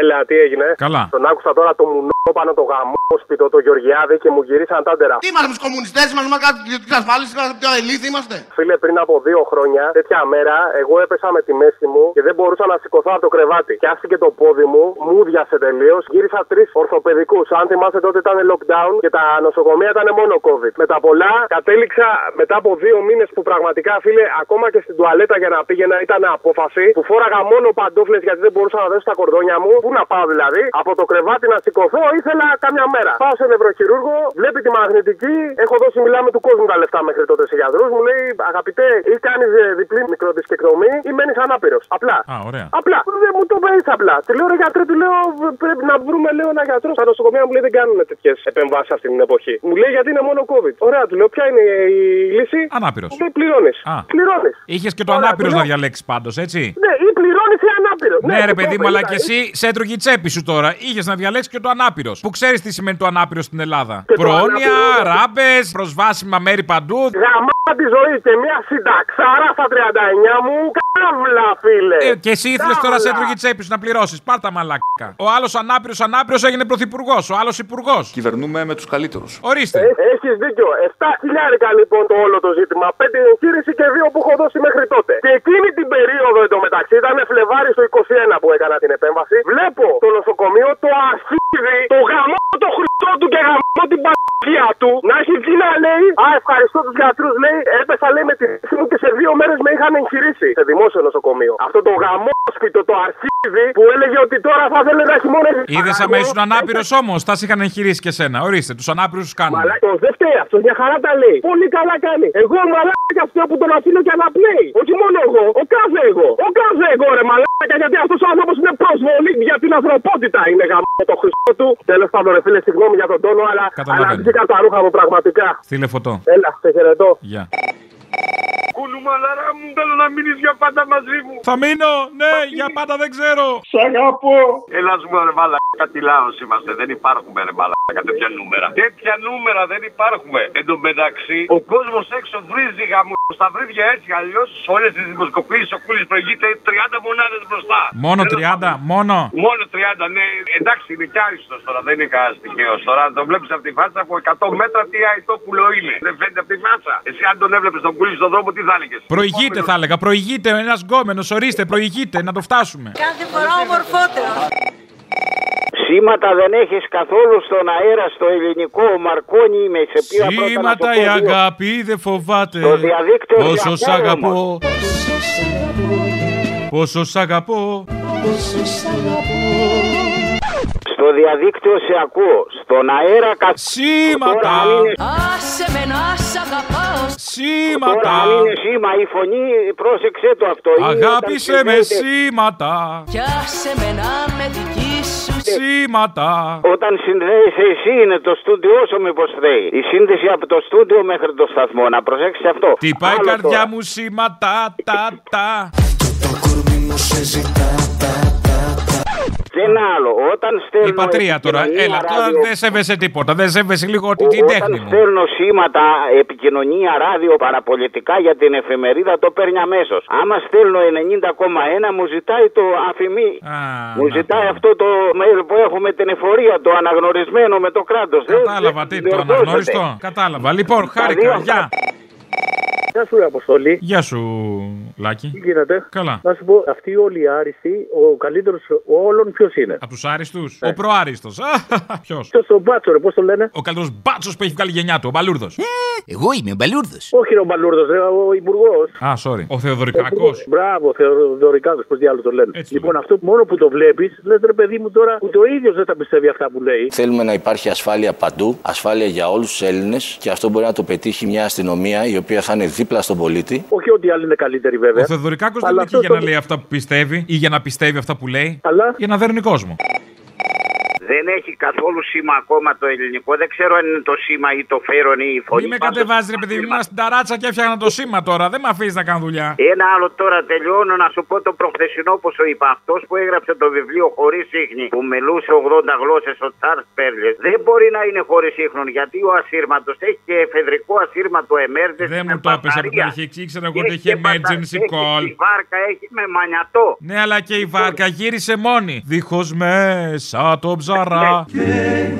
Έλα, τι έγινε.
Καλά.
Τον άκουσα τώρα το μουνό πάνω το γαμόσπιτο, το Γεωργιάδη και μου γυρίσαν τάντερα.
Τι είμαστε τους κομμουνιστές, είμαστε με κάτι ιδιωτική ασφάλιση, πιο ελίθι είμαστε.
Φίλε, πριν από δύο χρόνια, τέτοια μέρα, εγώ έπεσα με τη μέση μου και δεν μπορούσα να σηκωθώ από το κρεβάτι. Πιάστηκε το πόδι μου, μου διάσε τελείως. Γύρισα τρεις ορθοπαιδικούς. Αν θυμάστε τότε ήταν lockdown και τα νοσοκομεία ήταν μόνο COVID. Με τα πολλά κατέληξα μετά από δύο μήνες που πραγματικά, φίλε, ακόμα και στην τουαλέτα για να πήγαινα ήταν απόφαση που φόραγα μόνο παντόφλες γιατί δεν μπορούσα να δώσω τα κορδόνια μου. Πού να πάω δηλαδή, από το κρεβάτι να σηκωθώ ήθελα κάμια μέρα. Πάω σε νευροχειρούργο, βλέπει τη μαγνητική, έχω δώσει μιλάμε του κόσμου τα λεφτά μέχρι τότε σε γιατρούς. Μου λέει, αγαπητέ, ή κάνεις διπλή μικροδισκεκτομή ή μένεις ανάπηρος. Απλά.
Α, ωραία.
Απλά. Δεν μου το πεις απλά. Του λέω, ρε γιατρέ, του λέω, πρέπει να βρούμε λέω ένα γιατρό. Στα νοσοκομεία μου λέει δεν κάνουν τέτοιες επεμβάσεις αυτή την εποχή. Μου λέει γιατί είναι μόνο COVID. Ωραία, του λέω, ποια είναι η λύση;
Ανάπηρος.
Μου λέει πληρώνεις.
Α.
Πληρώνεις.
Είχες και το ανάπηρος να διαλέξεις πάντως, έτσι;
Ναι, ή πληρώνεις ή ανάπηρος.
Ναι, ρε
το
παιδί
είπα,
μου, αλλά
είδα,
και
ε.
εσύ σε έτρωγε η τσέπη σου τώρα. Είχες να διαλέξεις και το ανάπηρος. Που ξέρεις τι σημαίνει το ανάπηρος στην Ελλάδα.
Και το
Πρόνοια,
ανάπηρο-
ράμπες, προσβάσιμα μέρη παντού.
Γαμά τη ζωή και μια συνταξάρα στα 39 μου. Καύλα, φίλε.
Ε, και εσύ ήθελες τώρα σε έτρωγε η τσέπη σου να πληρώσεις. Πάρτα μαλάκα. Ο άλλος ανάπηρος ανάπηρος έγινε πρωθυπουργός. Ο άλλος υπουργός.
Κυβερνούμε με τους καλύτερους.
Ορίστε.
Έχεις δίκιο. 7 χιλιάρικα λοιπόν το όλο το ζήτημα. 5 εγχείρηση και 2 που έχω δώσει μέχρι τότε. Και εκείνη την περίοδο εντωμεταξύ ήταν Φλεβάρι στο 21 που έκανα την επέμβαση. Βλέπω το νοσοκομείο το αρχίδι, το γαμό το χρυσό του και γαμό την παγία του να έχει βγει να λέει Α, ευχαριστώ τους γιατρούς. Λέει, έπεσα λέει με τη θέση μου και σε δύο μέρες με είχαν εγχειρήσει σε δημόσιο νοσοκομείο. Αυτό το γαμόσπιτο, το αρχίδι που έλεγε ότι τώρα θα θέλει να έχει μόνο.
Είδες άμα ήσουν ανάπηρος όμως, τα σε είχαν εγχειρήσει και σένα. Ορίστε, τους ανάπηρους τους κάνουν.
Μαλάκα, δεν φταίει αυτό, μια χαρά τα λέει. Πολύ καλά κάνει. Εγώ μαλάκα αυτό που τον αφήνω και αναπνέει. Όχι μόνο εγώ, ο κάθε εγώ. Ο κάθε εγώ ρε μαλάκα, γιατί αυτός ο άνθρωπος είναι προσβολή για την ανθρωπότητα. Είναι γαμό το χρυσό του. Τέλος πάντων, ρε φίλε, συγγνώμη για τον τόνο, αλλά
Καταλαβαίνω.
αλλά βγήκα τα ρούχα μου πραγματικά.
Στείλε φωτό.
Έλα, σε χαιρετώ.
Γεια.
μου, αλαρά μου. Θέλω να μείνεις για πάντα μαζί μου.
Θα μείνω, ναι, για πάντα δεν ξέρω.
Σ' αγαπώ. Έλα σου ρε μαλάκα, τι λαός είμαστε. Δεν υπάρχουμε ρε μαλάκα τέτοια νούμερα. Τέτοια νούμερα δεν υπάρχουμε. Εν τω μεταξύ, ο κόσμος έξω βρίζει γαμού. Στα βρύδια έτσι αλλιώς, σε όλες τις δημοσκοπήσεις ο Κούλης προηγείται 30 μονάδες μπροστά.
Μόνο
Θέλω
30, μόνο.
Μόνο 30, ναι. Εντάξει, είναι κι άριστος τώρα, δεν είναι κανένας τυχαίος. Τώρα αν τον βλέπεις από τη φάτσα από 100 μέτρα, τι αητόπουλο είναι. Δεν φαίνεται από τη φάτσα. Εσύ αν τον έβλεπες τον Κούλη στον δρόμο, τι θα έλεγε.
Προηγείται, θα έλεγα. Προηγείται ένας γκόμενος. Ορίστε, προηγείται να το φτάσουμε.
Κάθε φορά ομορφότερο.
Σήματα δεν έχεις καθόλου στον αέρα στο ελληνικό. Ο Μαρκόνι είμαι. Σε πήρα πρώτα να σου
Σήματα
πω
η
δύο.
αγάπη δεν φοβάται.
Στο διαδίκτυο
Πόσο σ'
διαφέρει
αγαπώ.
όμως.
Πόσο σ' αγαπώ.
Στο διαδίκτυο σε ακούω. Στον αέρα κα...
Σήματα.
Τώρα, αν είναι,
Άσε με να σ' αγαπάω.
Σήματα.
τώρα, αν είναι σήμα η φωνή, πρόσεξε το αυτό. Είναι
Αγάπησε
όταν
με
συνδέεται-
σήματα.
Κι άσε με να με δική σου.
Σήματα.
Όταν συνδέεσαι εσύ είναι το στούντιο όσο μήπως θέλει. Η σύνδεση από το στούντιο μέχρι το σταθμό. Να προσέξεις αυτό.
Τι πάει η
Άλλο
καρδιά
τώρα.
μου σήματα. Τα τα.
Και ένα άλλο. Όταν στέλνω.
Η πατρία τώρα.
επικοινωνία
Έλα, τώρα
ράδιο-
δεν σέβεσαι τίποτα. Δεν σέβεσαι λίγο την την
Όταν
τέχνη μου.
στέλνω σήματα, επικοινωνία, ράδιο, παραπολιτικά για την εφημερίδα, το παίρνει αμέσως. Άμα στέλνω 90,1, μου ζητάει το αφημί. μου ζητάει αυτό το mail που έχουμε την εφορία, το αναγνωρισμένο με το κράτος.
Κατάλαβα τι, το αναγνώριστο. Κατάλαβα. Λοιπόν, χάρηκα. Γεια.
Γεια σου, ρε Αποστολή.
Γεια σου, Λάκη.
Τι γίνεται;
Καλά.
Να σου πω, αυτοί όλοι οι άριστοι, ο καλύτερος όλων ποιος είναι;
Από τους άριστους. Ο προάριστος. Ποιος;
Ποιος ο Μπάτσο, ρε, πώς το λένε;
Ο καλύτερος μπάτσο που έχει βγάλει η γενιά του, ο Μπαλούρδος.
Εγώ είμαι ο Μπαλούρδος. Όχι, ρε, ο Μπαλούρδος, ρε, ο υπουργός.
Α, sorry. Ο Θεοδωρικάκος.
Μπράβο, Θεοδωρικάκος, πώς διάλογο το λένε. λοιπόν, αυτό μόνο που το βλέπεις, λες ρε παιδί μου τώρα, ούτε ο ίδιος δεν τα πιστεύει αυτά που λέει.
Θέλουμε να υπάρχει ασφάλεια παντού, ασφάλεια για όλους τους Έλληνες και αυτό μπορεί να το πετύχει μια αστυνομία η οποία θα είναι δίπλα στον πολίτη.
Όχι ότι οι άλλοι είναι καλύτεροι βέβαια.
Ο Θεοδωρικάκος δεν
Αλλά
είναι εκεί
αυτό
για να
το-
λέει αυτά που πιστεύει ή για να πιστεύει αυτά που λέει.
Αλλά...
Για να δέρνει κόσμο.
Δεν έχει καθόλου σήμα ακόμα το ελληνικό. Δεν ξέρω αν είναι το σήμα ή το φέρον ή η φωνή.
Μη με κατεβάζεις, ρε παιδί μου, ήμουν στην ταράτσα και έφτιαχνα το σήμα τώρα. Δεν με αφήσει να κάνω δουλειά.
Ένα άλλο τώρα τελειώνω να σου πω το προχθεσινό που σου είπα. Αυτός που έγραψε το βιβλίο χωρίς ίχνη, που μιλούσε 80 γλώσσες, ο Τσάρλ Πέρλε, δεν μπορεί να είναι χωρίς ίχνον γιατί ο ασύρματος έχει και εφεδρικό ασύρματο emergency.
Δεν μου το έπεσε από την αρχή. Ήξερα εγώ ότι είχε emergency call.
Η βάρκα έχει με μανιατό.
Ναι, αλλά και η βάρκα γύρισε μόνη. Δίχως μέσα το ψαρά.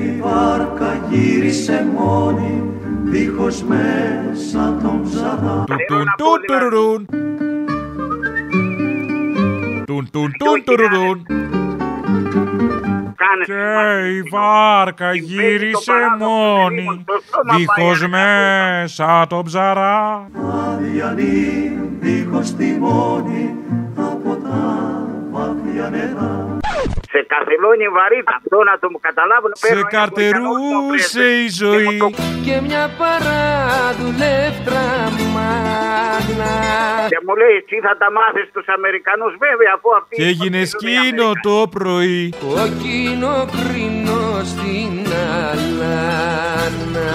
Η βάρκα γύρισε μόνη, δίχως μέσα τον ψαρά.
Τουν τουν τουρουρούν. Τουν τουν τουν τουρουρούν. Και η βάρκα γύρισε μόνη, δίχως μέσα το ψαρά.
Αδιανή, δίχως τιμόνι, από τα βάθια νερά.
Σε καθυλώνει βαρύτητα. Αυτό να το καταλάβουν.
Σε καρτερούσε η ζωή.
Και μια παραδουλεύτρα μάγνα.
Και μου λέει, εσύ θα τα μάθεις στου Αμερικανούς, βέβαια, αφού αυτοί.
Και έγινε σκήνο το πρωί.
Κόκκινο κρίνο στην αλάνα.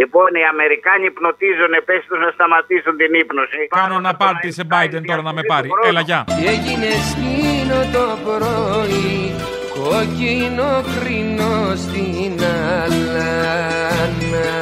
Λοιπόν, οι Αμερικάνοι πνοτίζουν, πες τους να σταματήσουν την ύπνωση.
Κάνω να πάρτι σε Biden τώρα να με πάρει. Έλα, γεια.
Και έγινε σκήνο το πρωί. Κόκκινο κρίνο στην αλάνα.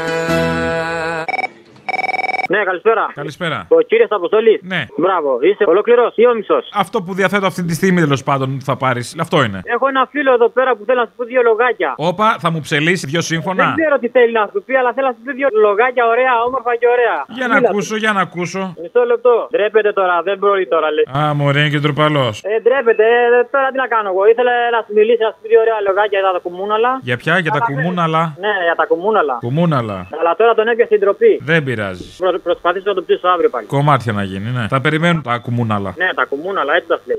Ναι, καλησπέρα.
Καλησπέρα.
Ο κύριος Αποστολή.
Ναι.
Μπράβο. Είσαι ολόκληρος ή ο μισός;
Αυτό που διαθέτω αυτή τη στιγμή τέλος πάντων θα πάρεις. Αυτό είναι.
Έχω ένα φίλο εδώ πέρα που θέλει να σου πει δύο λογάκια.
Όπα, θα μου ψελίσει δύο σύμφωνα;
Δεν ξέρω τι θέλει να σου πει, αλλά θέλει να σου πει δύο λογάκια ωραία, όμορφα και ωραία.
Για να ακούσω, για να ακούσω.
Μισό λεπτό. Ντρέπεται τώρα, δεν μπορεί τώρα λε.
Α, μωρέ, είναι και τροπαλό.
Ε, ντρέπεται, ε, τώρα τι να κάνω εγώ. Ήθελε να σου μιλήσει, να σου πει δύο ωραία λογάκια για τα κουμούναλα.
Για ποια, για τα κουμούναλα;
Ναι, για τα κουμούναλα.
Κουμούναλα.
Αλλά τώρα τον έπιασε την τροπή.
Δεν πειράζει.
Προ, προσπαθήσω να το ψήσω αύριο πάλι.
Κομμάτια να γίνει, ναι. Θα περιμένουν τα κουμούναλα.
Ναι, τα κουμούναλα, έτσι τα λέει.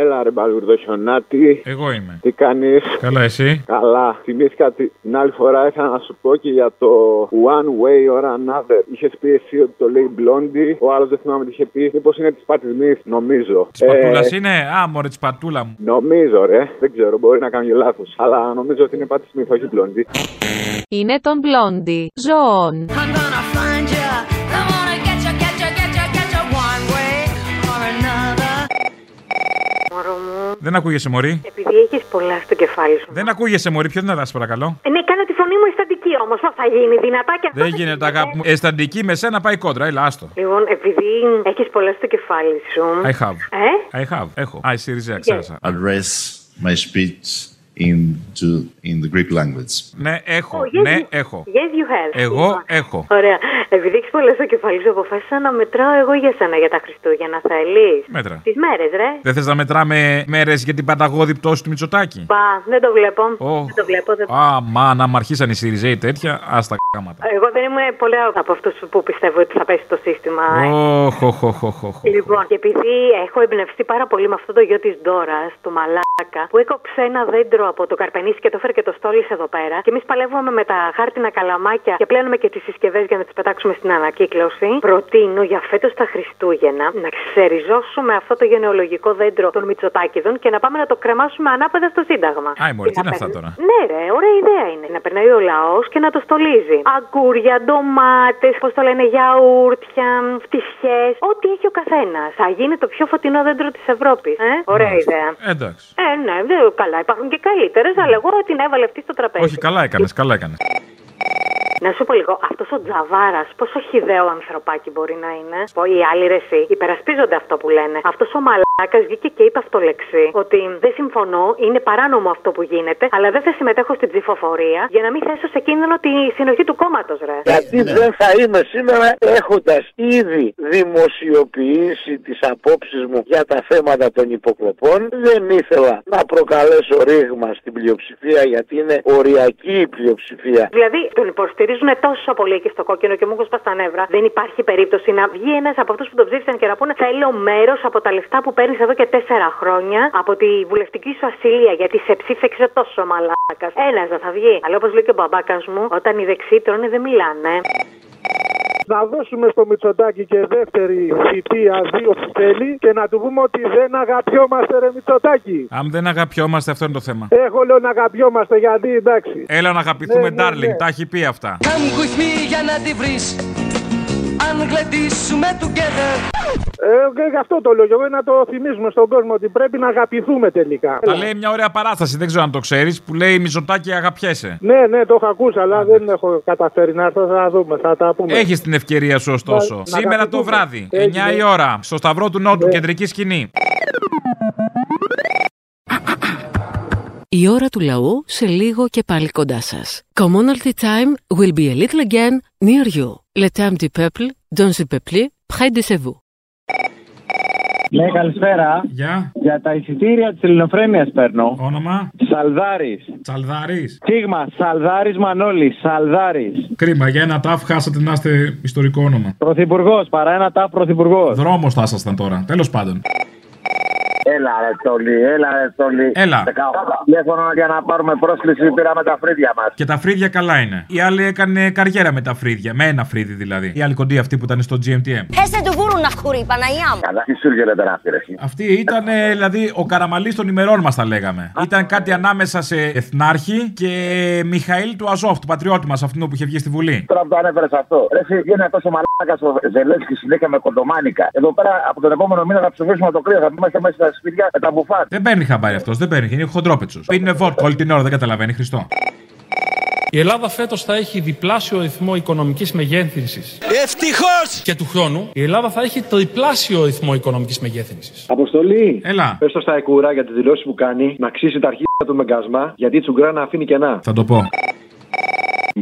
Έλα ρε μπαλούρδο χιονάτη.
Εγώ είμαι.
Τι κάνεις;
Καλά, εσύ;
Καλά. Θυμήθηκα ότι την άλλη φορά ήθελα να σου πω και για το One Way or Another. Είχες πει εσύ ότι το λέει Blondie. Ο άλλος δεν θυμάμαι τι είχε πει. Μήπως είναι της Πάτη Μυθ, νομίζω.
Της πατούλας είναι; Α, μωρέ, της πατούλα μου.
Νομίζω, ρε. Δεν ξέρω, μπορεί να κάνω και λάθος. Αλλά νομίζω ότι είναι Πάτη Μυθ, όχι Blondie.
Είναι τον Blondie. Ζώων.
I'm gonna find ya,
Δεν ακούγεσαι, Μωρή.
επειδή έχεις πολλά στο κεφάλι σου.
Δεν ακούγεσαι, Μωρή. Πιο δυνατά, σε παρακαλώ.
Ε, ναι, κάνε τη φωνή μου αισθαντική όμως. Πώ θα γίνει, δυνατά και αυτό.
Δεν γίνεται, αγάπη μου. Αισθαντική με σένα πάει κόντρα. Έλα, άστο.
Λοιπόν, επειδή έχεις πολλά στο κεφάλι σου.
I have.
Ε;
I have. Έχω. Α, η Σιριζέα, ξέχασα.
I'll raise my speech into in the Greek language.
Ναι, έχω.
Oh, yes,
Ναι,
you-
έχω.
Yes, you have.
Εγώ έχω.
Ωραία. Επειδή έχεις πολλά στο κεφάλι σου, αποφάσισα να μετράω εγώ για σένα για τα Χριστούγεννα. Θέλεις;
Μέτρα.
Τις μέρες, ρε.
Δεν θες να μετράμε μέρες για την παταγώδη πτώση του Μητσοτάκη;
Μπα, δεν το βλέπω.
Ω.
Δεν το βλέπω. Δεν...
Α, μα να μ' αρχίσαν οι Σιριζέοι τέτοια, ας τα κάματα.
Εγώ δεν είμαι πολύ από αυτούς που πιστεύω ότι θα πέσει το σύστημα.
Ωχ, οχ, οχ, οχ, οχ.
Λοιπόν, και επειδή έχω εμπνευστεί πάρα πολύ με αυτό το γιο της Ντόρας, του Μαλάκα, που έκοψε ένα δέντρο από το καρπενήσι και το έφερε και το στόλισε εδώ πέρα. Και εμείς παλεύουμε με τα χάρτινα καλαμάκια και πλένουμε και τις συσκευές για να τις πετάξουμε στην ανακύκλωση. Προτείνω για φέτος τα Χριστούγεννα να ξεριζώσουμε αυτό το γενεολογικό δέντρο των Μητσοτάκηδων και να πάμε να το κρεμάσουμε ανάποδα στο Σύνταγμα.
Άι, μωρή,
Και
τι
να
είναι αυτά
παίρνει-
τώρα;
Ναι, ρε, ωραία ιδέα είναι. Να περνάει ο λαός και να το στολίζει. Αγκούρια, ντομάτες, πώς το λένε, γιαούρτια, φτισιέ. Ό,τι έχει ο καθένας. Θα γίνει το πιο φωτεινό δέντρο της Ευρώπης. Ε; Ωραία ιδέα.
Εντάξει.
Ε, ναι, δεν, καλά, υπάρχουν και καλύτερες, αλλά εγώ την έβαλε αυτή στο τραπέζι.
Όχι, καλά έκανες, καλά έκανες.
Να σου πω λίγο, αυτός ο Τζαβάρας, πόσο χιδαίο ανθρωπάκι μπορεί να είναι. Πω, Οι άλλοι ρε, εσύ, υπερασπίζονται αυτό που λένε. Αυτός ο μαλάκας βγήκε και είπε αυτό λεξί. Ότι δεν συμφωνώ, είναι παράνομο αυτό που γίνεται, αλλά δεν θα συμμετέχω στην ψηφοφορία για να μην θέσω σε κίνδυνο τη συνοχή του κόμματος, ρε.
Γιατί δεν θα είμαι σήμερα έχοντας ήδη δημοσιοποιήσει τις απόψεις μου για τα θέματα των υποκλοπών. Δεν ήθελα να προκαλέσω ρήγμα στην πλειοψηφία γιατί είναι οριακή η πλειοψηφία.
Δηλαδή, τον υποστηρίζουν τόσο πολύ εκεί στο κόκκινο και μου έχουν σπάσει τα νεύρα. Δεν υπάρχει περίπτωση να βγει ένας από αυτούς που τον ψήφισαν και να πούνε Θέλω μέρος από τα λεφτά που παίρνεις εδώ και τέσσερα χρόνια από τη βουλευτική σου ασυλία γιατί σε ψήφεξε τόσο μαλάκας. Ένας δεν θα βγει. Αλλά όπως λέει και ο μπαμπάκας μου, όταν οι δεξιοί τρώνε δεν μιλάνε.
Να δώσουμε στο Μητσοτάκι και δεύτερη θητεία δύο που θέλει και να του πούμε ότι δεν αγαπιόμαστε ρε Μητσοτάκι.
Αν δεν αγαπιόμαστε, αυτό είναι το θέμα.
Έχω λέω να αγαπιόμαστε γιατί εντάξει.
Έλα να αγαπηθούμε,
Ναι, ναι,
darling.
ναι.
Τα έχει πει αυτά.
Come with me για να τη βρεις Αν γλεντήσουμε together
Ε, και γι' αυτό το λέω και εγώ να το θυμίσουμε στον κόσμο ότι πρέπει να αγαπηθούμε τελικά.
Τα λέει μια ωραία παράσταση, δεν ξέρω αν το ξέρεις, που λέει Μιζωτάκι αγαπιέσαι.
Ναι, ναι, το έχω ακούσει, αλλά δεν έχω καταφέρει να έρθω. Θα δούμε, θα τα πούμε.
Έχεις την ευκαιρία σου ωστόσο.
Να- να
Σήμερα το
αγαπηθούμε.
βράδυ, 9
Έγινε.
η ώρα, στο Σταυρό του Νότου, κεντρική σκηνή.
Η ώρα του λαού σε λίγο και πάλι κοντά σας. Commonalty time will be a little again near you. Le temps du peuple, dans le peuple, près de chez vous.
Ναι, καλησπέρα.
Γεια.
Για τα εισιτήρια της Ελληνοφρένειας παίρνω.
Όνομα;
Σαλδάρης.
Σαλδάρης.
Σίγμα, Σαλδάρης Μανώλης. Σαλδάρης.
Κρίμα, για ένα τάφ χάσατε να είστε ιστορικό όνομα.
Πρωθυπουργός, παρά ένα τάφ πρωθυπουργός.
Δρόμος θα ήσασταν τώρα. Τέλος πάντων.
Έλα ρε Τόλι, έλα ρε Τόλι.
Έλα.
18 τηλέφωνο για να πάρουμε πρόσκληση πήραμε τα φρύδια μας.
Και τα φρύδια καλά είναι. Η άλλη έκανε καριέρα με τα φρύδια. Με ένα φρύδι δηλαδή. Η άλλη κοντή αυτή που ήταν στο GMTM.
Έστε του βούρου να χουρεί, Παναγιά μου.
Καλά, τι σου έρχεται να αυτή ρε. εσύ;
Αυτή ήταν ε, δηλαδή ο καραμαλής των ημερών μας, τα λέγαμε. Ήταν κάτι ανάμεσα σε Εθνάρχη και Μιχαήλ του Αζόφ, του πατριώτη μας, αυτού που είχε βγει στη Βουλή.
Τώρα που το ανέφερες αυτό. Ρε, εσύ γίνει αυτό ο μαλάκα ο Ζελένσκι συνέχεια με κοντομάνικα. Εδώ πέρα από τον επόμενο μήνα θα ψηφίσουμε το κρύο. Θα είμαστε μέσα στα σπίτια με τα μπουφά.
Δεν παίρνει χαμπάρι αυτός, δεν παίρνει. Είναι χοντρόπετσος. Πίνει βότκα όλη την ώρα, δεν καταλαβαίνει, Χριστό.
Η Ελλάδα φέτος θα έχει διπλάσιο ρυθμό οικονομικής μεγέθυνσης.
Ευτυχώς!
Και του χρόνου η Ελλάδα θα έχει τριπλάσιο ρυθμό οικονομικής μεγέθυνσης.
Αποστολή!
Έλα.
Πες το στα εκούρα για τις δηλώσεις που κάνει να ξύσει τα αρχίδια του με γκασμά γιατί η τσουγκράνα αφήνει κενά.
Θα το πω.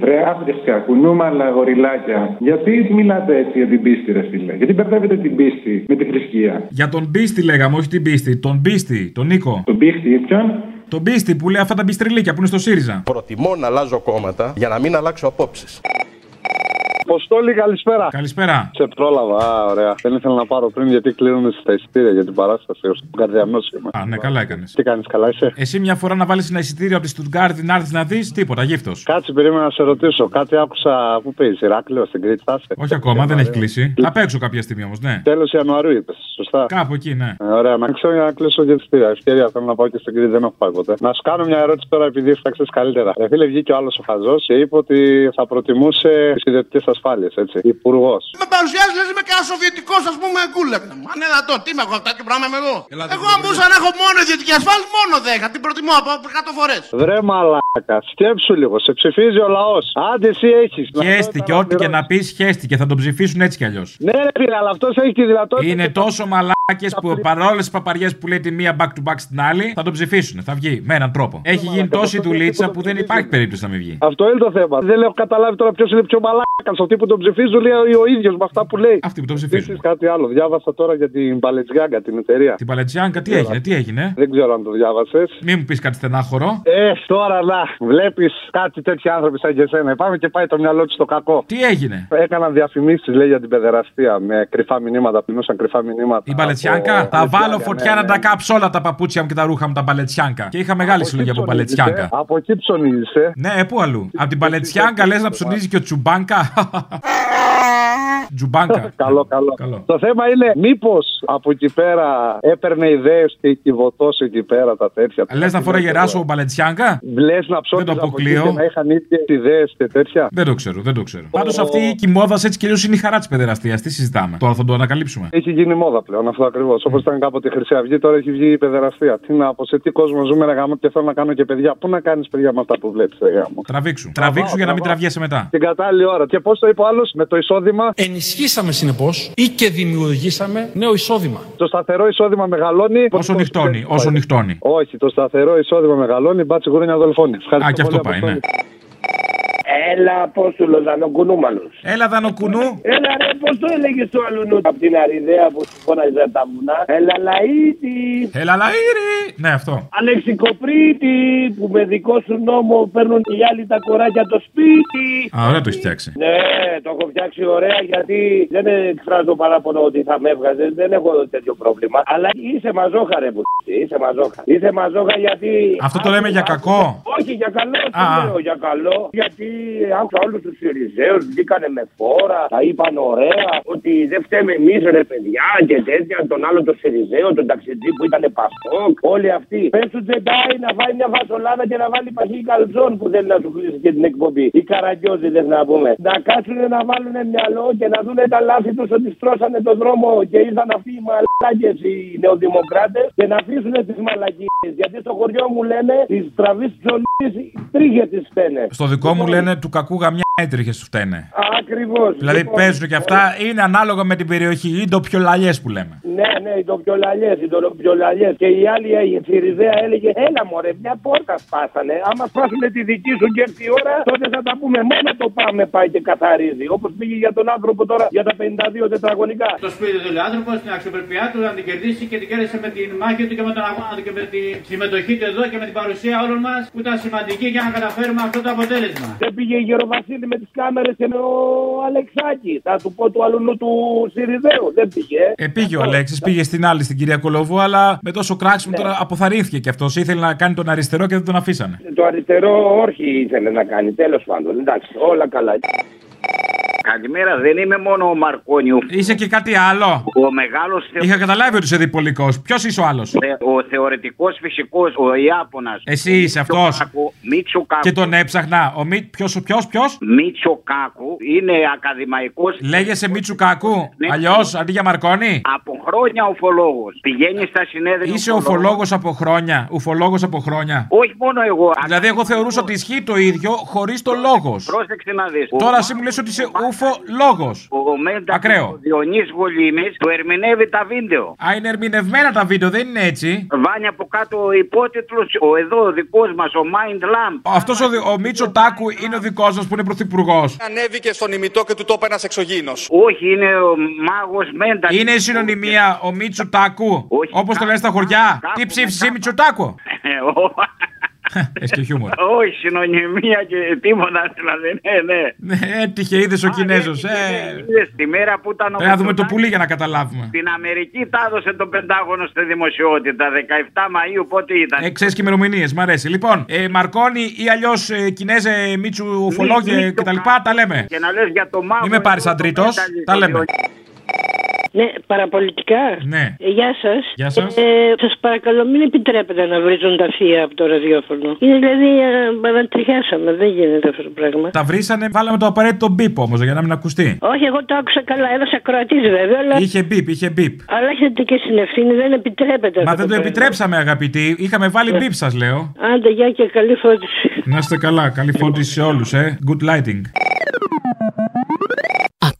Βρε άφρικα, κουνούμαλα γοριλάκια. Γιατί μιλάτε έτσι για την πίστη, ρε φίλε; Γιατί μπερδεύετε την πίστη με τη θρησκεία;
Για τον Μπίστη λέγαμε, όχι την Πίστη. Τον Μπίστη, τον Νίκο.
Τον Πίστη, ποιον;
Τον Μπίστη που λέει αυτά τα μπιστριλίκια που είναι στο ΣΥΡΙΖΑ.
Προτιμώ να αλλάζω κόμματα για να μην αλλάξω απόψεις.
Αποστόλη, καλησπέρα.
Καλησπέρα.
Σε πρόλαβα, α, ωραία. Δεν ήθελα να πάρω πριν γιατί κλείνουν στα εισιτήρια για την παράσταση. Ο καρδιανός είμαι.
Α, ναι, καλά έκανες.
Τι κάνεις, καλά είσαι;
Εσύ μια φορά να βάλεις ένα εισιτήριο από τη Στουτγκάρδη να έρθει να δεις τίποτα, γύφτος.
Κάτσε, περίμενα να σε ρωτήσω. Κάτι άκουσα. Πού παίζει, Ηράκλειο, στην Κρήτη, θα είσαι;
Όχι ακόμα, δεν έχει κλείσει. Θα παίξω κάποια στιγμή όμως, ναι.
Τέλος Ιανουαρίου είπες, σωστά;
Κάπου εκεί, ναι.
Ε, ωραία, να ξέρω για να κλείσω και εισιτήρια. Ευκαιρία θέλω να πάω και στην Κρήτη, δεν έχω πάει ποτέ. Να σου κάνω μια ερώτηση τώρα επειδή θα ξέρει καλύτερα. Ρε φίλε, βγήκε ο άλλος ο Χαζός και είπε ότι θα προτιμούσε τις ιδιωτικές ασφάλειας, έτσι. Υπουργός.
Με παρουσιάζεις λες είμαι κανένα σοβιετικός, ας πούμε, κούλε. Μα είναι δυνατόν, τι με έχω αυτά και πράγμα είμαι εγώ. εγώ αν μπορούσα να έχω μόνο ιδιωτική ασφάλεια, μόνο 10. Την προτιμώ από 100 φορές.
Βρε μαλάκα, σκέψου λίγο, σε ψηφίζει ο λαός. Άντε εσύ έχεις.
Χαίστηκε, ό,τι και να πεις, χαίστηκε. Θα τον ψηφίσουν έτσι κι αλλιώς.
Ναι, ρε φίλε, αλλά αυτός έχει τη δυνατότητα.
Είναι τόσο μαλάκε που παρόλες τις παπαριές που λέει τη μία back to back στην άλλη, θα τον ψηφίσουν. Θα βγει με έναν τρόπο. Έχει γίνει τόση δουλίτσα που δεν υπάρχει περίπτωση να μην βγει.
Αυτό είναι το θέμα. Δεν έχω καταλάβει τώρα ποιος είναι πιο μαλάκας. Αυτοί που τον ψηφίζουν λέει ο ίδιος με αυτά που λέει.
Αυτοί που τον ψηφίζουν.
κάτι άλλο. Διάβασα τώρα για την Παλετσιάγκα, την εταιρεία.
Την Παλετσιάγκα, τι έγινε, τι έγινε;
Δεν ξέρω αν το διάβασες.
Μην μου πεις κάτι στενάχωρο.
Ε, τώρα να βλέπεις κάτι τέτοιοι άνθρωποι σαν και εσένα. Πάμε και πάει το μυαλό του στο κακό.
Τι έγινε;
Έκαναν διαφημίσεις, λέει, για την παιδεραστία με κρυφά μηνύματα. Πληνούσαν κρυφά μηνύματα.
Η Παλετσιάνκα. Θα βάλω φωτιά να τα κάψω όλα τα παπούτσια μου και τα ρούχα μου τα Παλετσιάνκα. Και είχα μεγάλη συλλογή από Παλετσιάνκα.
Από εκεί ψωνίζεσαι.
Ναι, πού αλλού. Από την Παλετσιάνκα λες να ψωνίζει και ο Τσουμπάνκα. Τζουμπάνκα.
καλό, καλό, Το θέμα είναι μήπως από εκεί πέρα έπαιρνε ιδέες και κυβωτό εκεί πέρα τα τέτοια.
Λες να φορά γεράσω ο Μπαλετσιάνκα.
Λες να ψώνει.
Δεν το αποκλείω.
Να είχαν ίδιε ιδέες και τέτοια.
Δεν το ξέρω, δεν το ξέρω. Πάντως αυτή η κοιμόδα έτσι κι αλλιώς είναι η χαρά της παιδεραστίας. Τι συζητάμε. Τώρα θα το ανακαλύψουμε.
Έχει γίνει μόδα πλέον αυτό ακριβώς. Όπως ήταν κάποτε η Χρυσή Αυγή, τώρα έχει βγει η παιδεραστία. Τι να πω, σε τι κόσμο ζούμε, να γάμο και θέλω να κάνω και παιδιά. Πού να κάνεις παιδιά με αυτά που βλέπεις,
Τραβήξου. Τραβήξου για να μην τραβιέσαι μετά.
Την κατάλληλη ώρα. Και πώς το είπε ο άλλος με το εισόδημα.
Ενισχύσαμε συνεπώς ή και δημιουργήσαμε νέο εισόδημα.
Το σταθερό εισόδημα μεγαλώνει.
Όσο νυχτώνει, όσο νυχτώνει.
Όχι, το σταθερό εισόδημα μεγαλώνει, μπάτσι γουρούνια δολφώνει.
Α, και αυτό πάει, ναι.
Έλα, Απόστολος Δανοκουνούμαλος.
Έλα, Δανοκουνού.
Έλα, ρε, πώς το έλεγες το αλλού από την Αριδέα που σου φώναζε τα βουνά. Έλα, Λαΐτη.
Έλα, Λαΐρη. Ναι, αυτό.
Αλεξικοπρίτη που με δικό σου νόμο παίρνουν οι άλλοι τα κοράκια το σπίτι.
Α, ωραία το έχεις φτιάξει.
Ναι, το έχω φτιάξει ωραία γιατί δεν εκφράζω παράπονο ότι θα με έβγαζες. Δεν έχω τέτοιο πρόβλημα. Αλλά είσαι μαζόχα, ρε, που είσαι μαζόχα. Είσαι μαζόχα γιατί.
Αυτό το λέμε για κακό.
Όχι, για καλό. Το λέω για καλό. Γιατί άκουσα όλους τους Σιριζέου βγήκανε με φόρα, τα είπαν ωραία, ότι δεν φταίμε εμείς ρε παιδιά και τέτοια. Τον άλλο το Σιριζέο, τον ταξιτζή που ήταν Πασόκ, όλοι αυτοί. Πες τους Τζεντάι να βάλει μια φασολάδα και να βάλει παχύ καλζόν που θέλει να σου κλείσει και την εκπομπή. Οι καραγκιόζιδε να πούμε. Να κάτσουν να βάλουν μυαλό και να δουν τα λάθη τους ότι στρώσανε τον δρόμο και ήρθαν αυτοί οι μαλάκες οι νεοδημοκράτες και να αφήσουν τις μαλακίες. Γιατί στο χωριό μου λένε τι τραβής ψωλή τρίχε τις φταίνε.
Στο δικό μου λένε του κακού γαμιά έτριχε σου φταίνε.
Ακριβώς.
Δηλαδή παίζουν και αυτά είναι ανάλογα με την περιοχή. Είναι το πιο λαλιές που λέμε.
Ναι, ναι, το πιο λαλιέ, το πιο λαλιέ. Και η άλλη η Τσιριζέα έλεγε, Έλα μωρέ, μια πόρτα σπάσανε. Άμα σπάσουν τη δική σου και έρθει η ώρα, τότε θα τα πούμε. Μόνο το πάμε πάει και καθαρίζει. Όπως πήγε για τον άνθρωπο τώρα για τα 52 τετραγωνικά.
Το σπίτι του άνθρωπος, την αξιοπρέπειά του, να την κερδίσει και την κέρδισε με την μάχη του και με τον αγώνα του και με τη συμμετοχή του εδώ και με την παρουσία όλων μας που ήταν σημαντική για να καταφέρουμε αυτό το αποτέλεσμα.
Δεν πήγε η Γεροβασίλη με τις κάμερες και με ο Αλεξάκης. Θα του πω του αλουνού του Σιριζέου. Δεν πήγε.
Ε, πήγε ο Αλέξης, πήγε στην άλλη στην κυρία Κολοβού, αλλά με τόσο κράξιμο τώρα αποθαρρύνθηκε και αυτός. Ήθελε να κάνει τον αριστερό και δεν τον αφήσανε.
Το αριστερό όχι ήθελε να κάνει. Τέλος πάντων. Εντάξει, όλα καλά.
Καλημέρα, δεν είμαι μόνο ο Μαρκόνιου.
Είσαι και κάτι άλλο.
Ο μεγάλος.
Είχα καταλάβει ότι είσαι διπολικός. Ποιος είσαι ο άλλος;
Ο θεωρητικός φυσικός, ο Ιάπωνας.
Εσύ είσαι αυτός.
Μίτσοκάκου.
Και τον έψαχνα. Ο Μι... Ποιο, ποιο, ποιος;
Μίτσοκάκου είναι ακαδημαϊκό.
Λέγεσαι Μίτσοκάκου. Ναι. Αλλιώς αντί για Μαρκόνι.
Από χρόνια ουφολόγος. Πηγαίνεις στα συνέδρια.
Είσαι ουφολόγος από χρόνια. Ουφολόγος από χρόνια.
Όχι μόνο εγώ.
Δηλαδή, εγώ θεωρούσα ότι ισχύει το ίδιο χωρίς το λόγος.
Πρόσεξε να δεις.
Τώρα εσύ μου λες ότι είσαι ουφο λόγος.
Ο Μέντα
Ακραίο.
Ο Διονύ Γολίμη του ερμηνεύει τα βίντεο.
Α, είναι ερμηνευμένα τα βίντεο, δεν είναι έτσι;
Βάνει από κάτω ο υπότιτλος, ο εδώ δικός μας, ο Mind Lamp.
Αυτός ο, ο Μίτσο Τάκου είναι ο δικός μας που είναι πρωθυπουργός.
Ανέβηκε στον ημιτό και του τόπε ένας εξωγήινος.
Όχι, είναι ο μάγος Μέντα.
Είναι η συνωνυμία ο Μίτσο Τάκου. Όπως το λένε στα χωριά. Τι ψήφισε Μίτσο Τάκου; Έχεις και χιούμορ.
Όχι, συνωνυμία και τίποτα δηλαδή. Ναι, ναι.
Ναι, έτυχε, είδες ο Κινέζος.
Είδες τη μέρα που ήταν ο
Πρέπει να δούμε το πουλί για να καταλάβουμε.
Στην Αμερική τα έδωσε το Πεντάγωνο στη δημοσιότητα. 17 Μαου πότε ήταν;
Ε, ξέρεις και ημερομηνίες, μ' αρέσει. Λοιπόν, ε, Μαρκόνι ή αλλιώς ε, Κινέζε Μίτσου Φολόγε κτλ. Τα λέμε.
Και να λες για το μάγο.
Μην με πάρεις σαν τρίτο. Τα λέμε.
Ναι, παραπολιτικά.
Ναι.
Ε, γεια σας.
Γεια σας.
Ε, σας παρακαλώ, μην επιτρέπετε να βρίζουν τα θεία από το ραδιόφωνο. Είναι δηλαδή, ε, ανατριχιάσαμε. Δεν γίνεται αυτό το πράγμα.
Τα βρήσανε, βάλαμε το απαραίτητο μπίπ όμως για να μην ακουστεί.
Όχι, εγώ το άκουσα καλά. Ένας ακροατής βέβαια, αλλά,
Είχε μπίπ, είχε μπίπ.
αλλά έχετε και στην ευθύνη, δεν επιτρέπεται.
Μα
αυτό
δεν το
πράγμα.
επιτρέψαμε, αγαπητοί. Είχαμε βάλει
Ναι.
μπίπ, σας λέω.
Άντε, γεια και καλή φώτιση.
Να είστε καλά. Καλή φώτιση σε όλους, ε. Good lighting.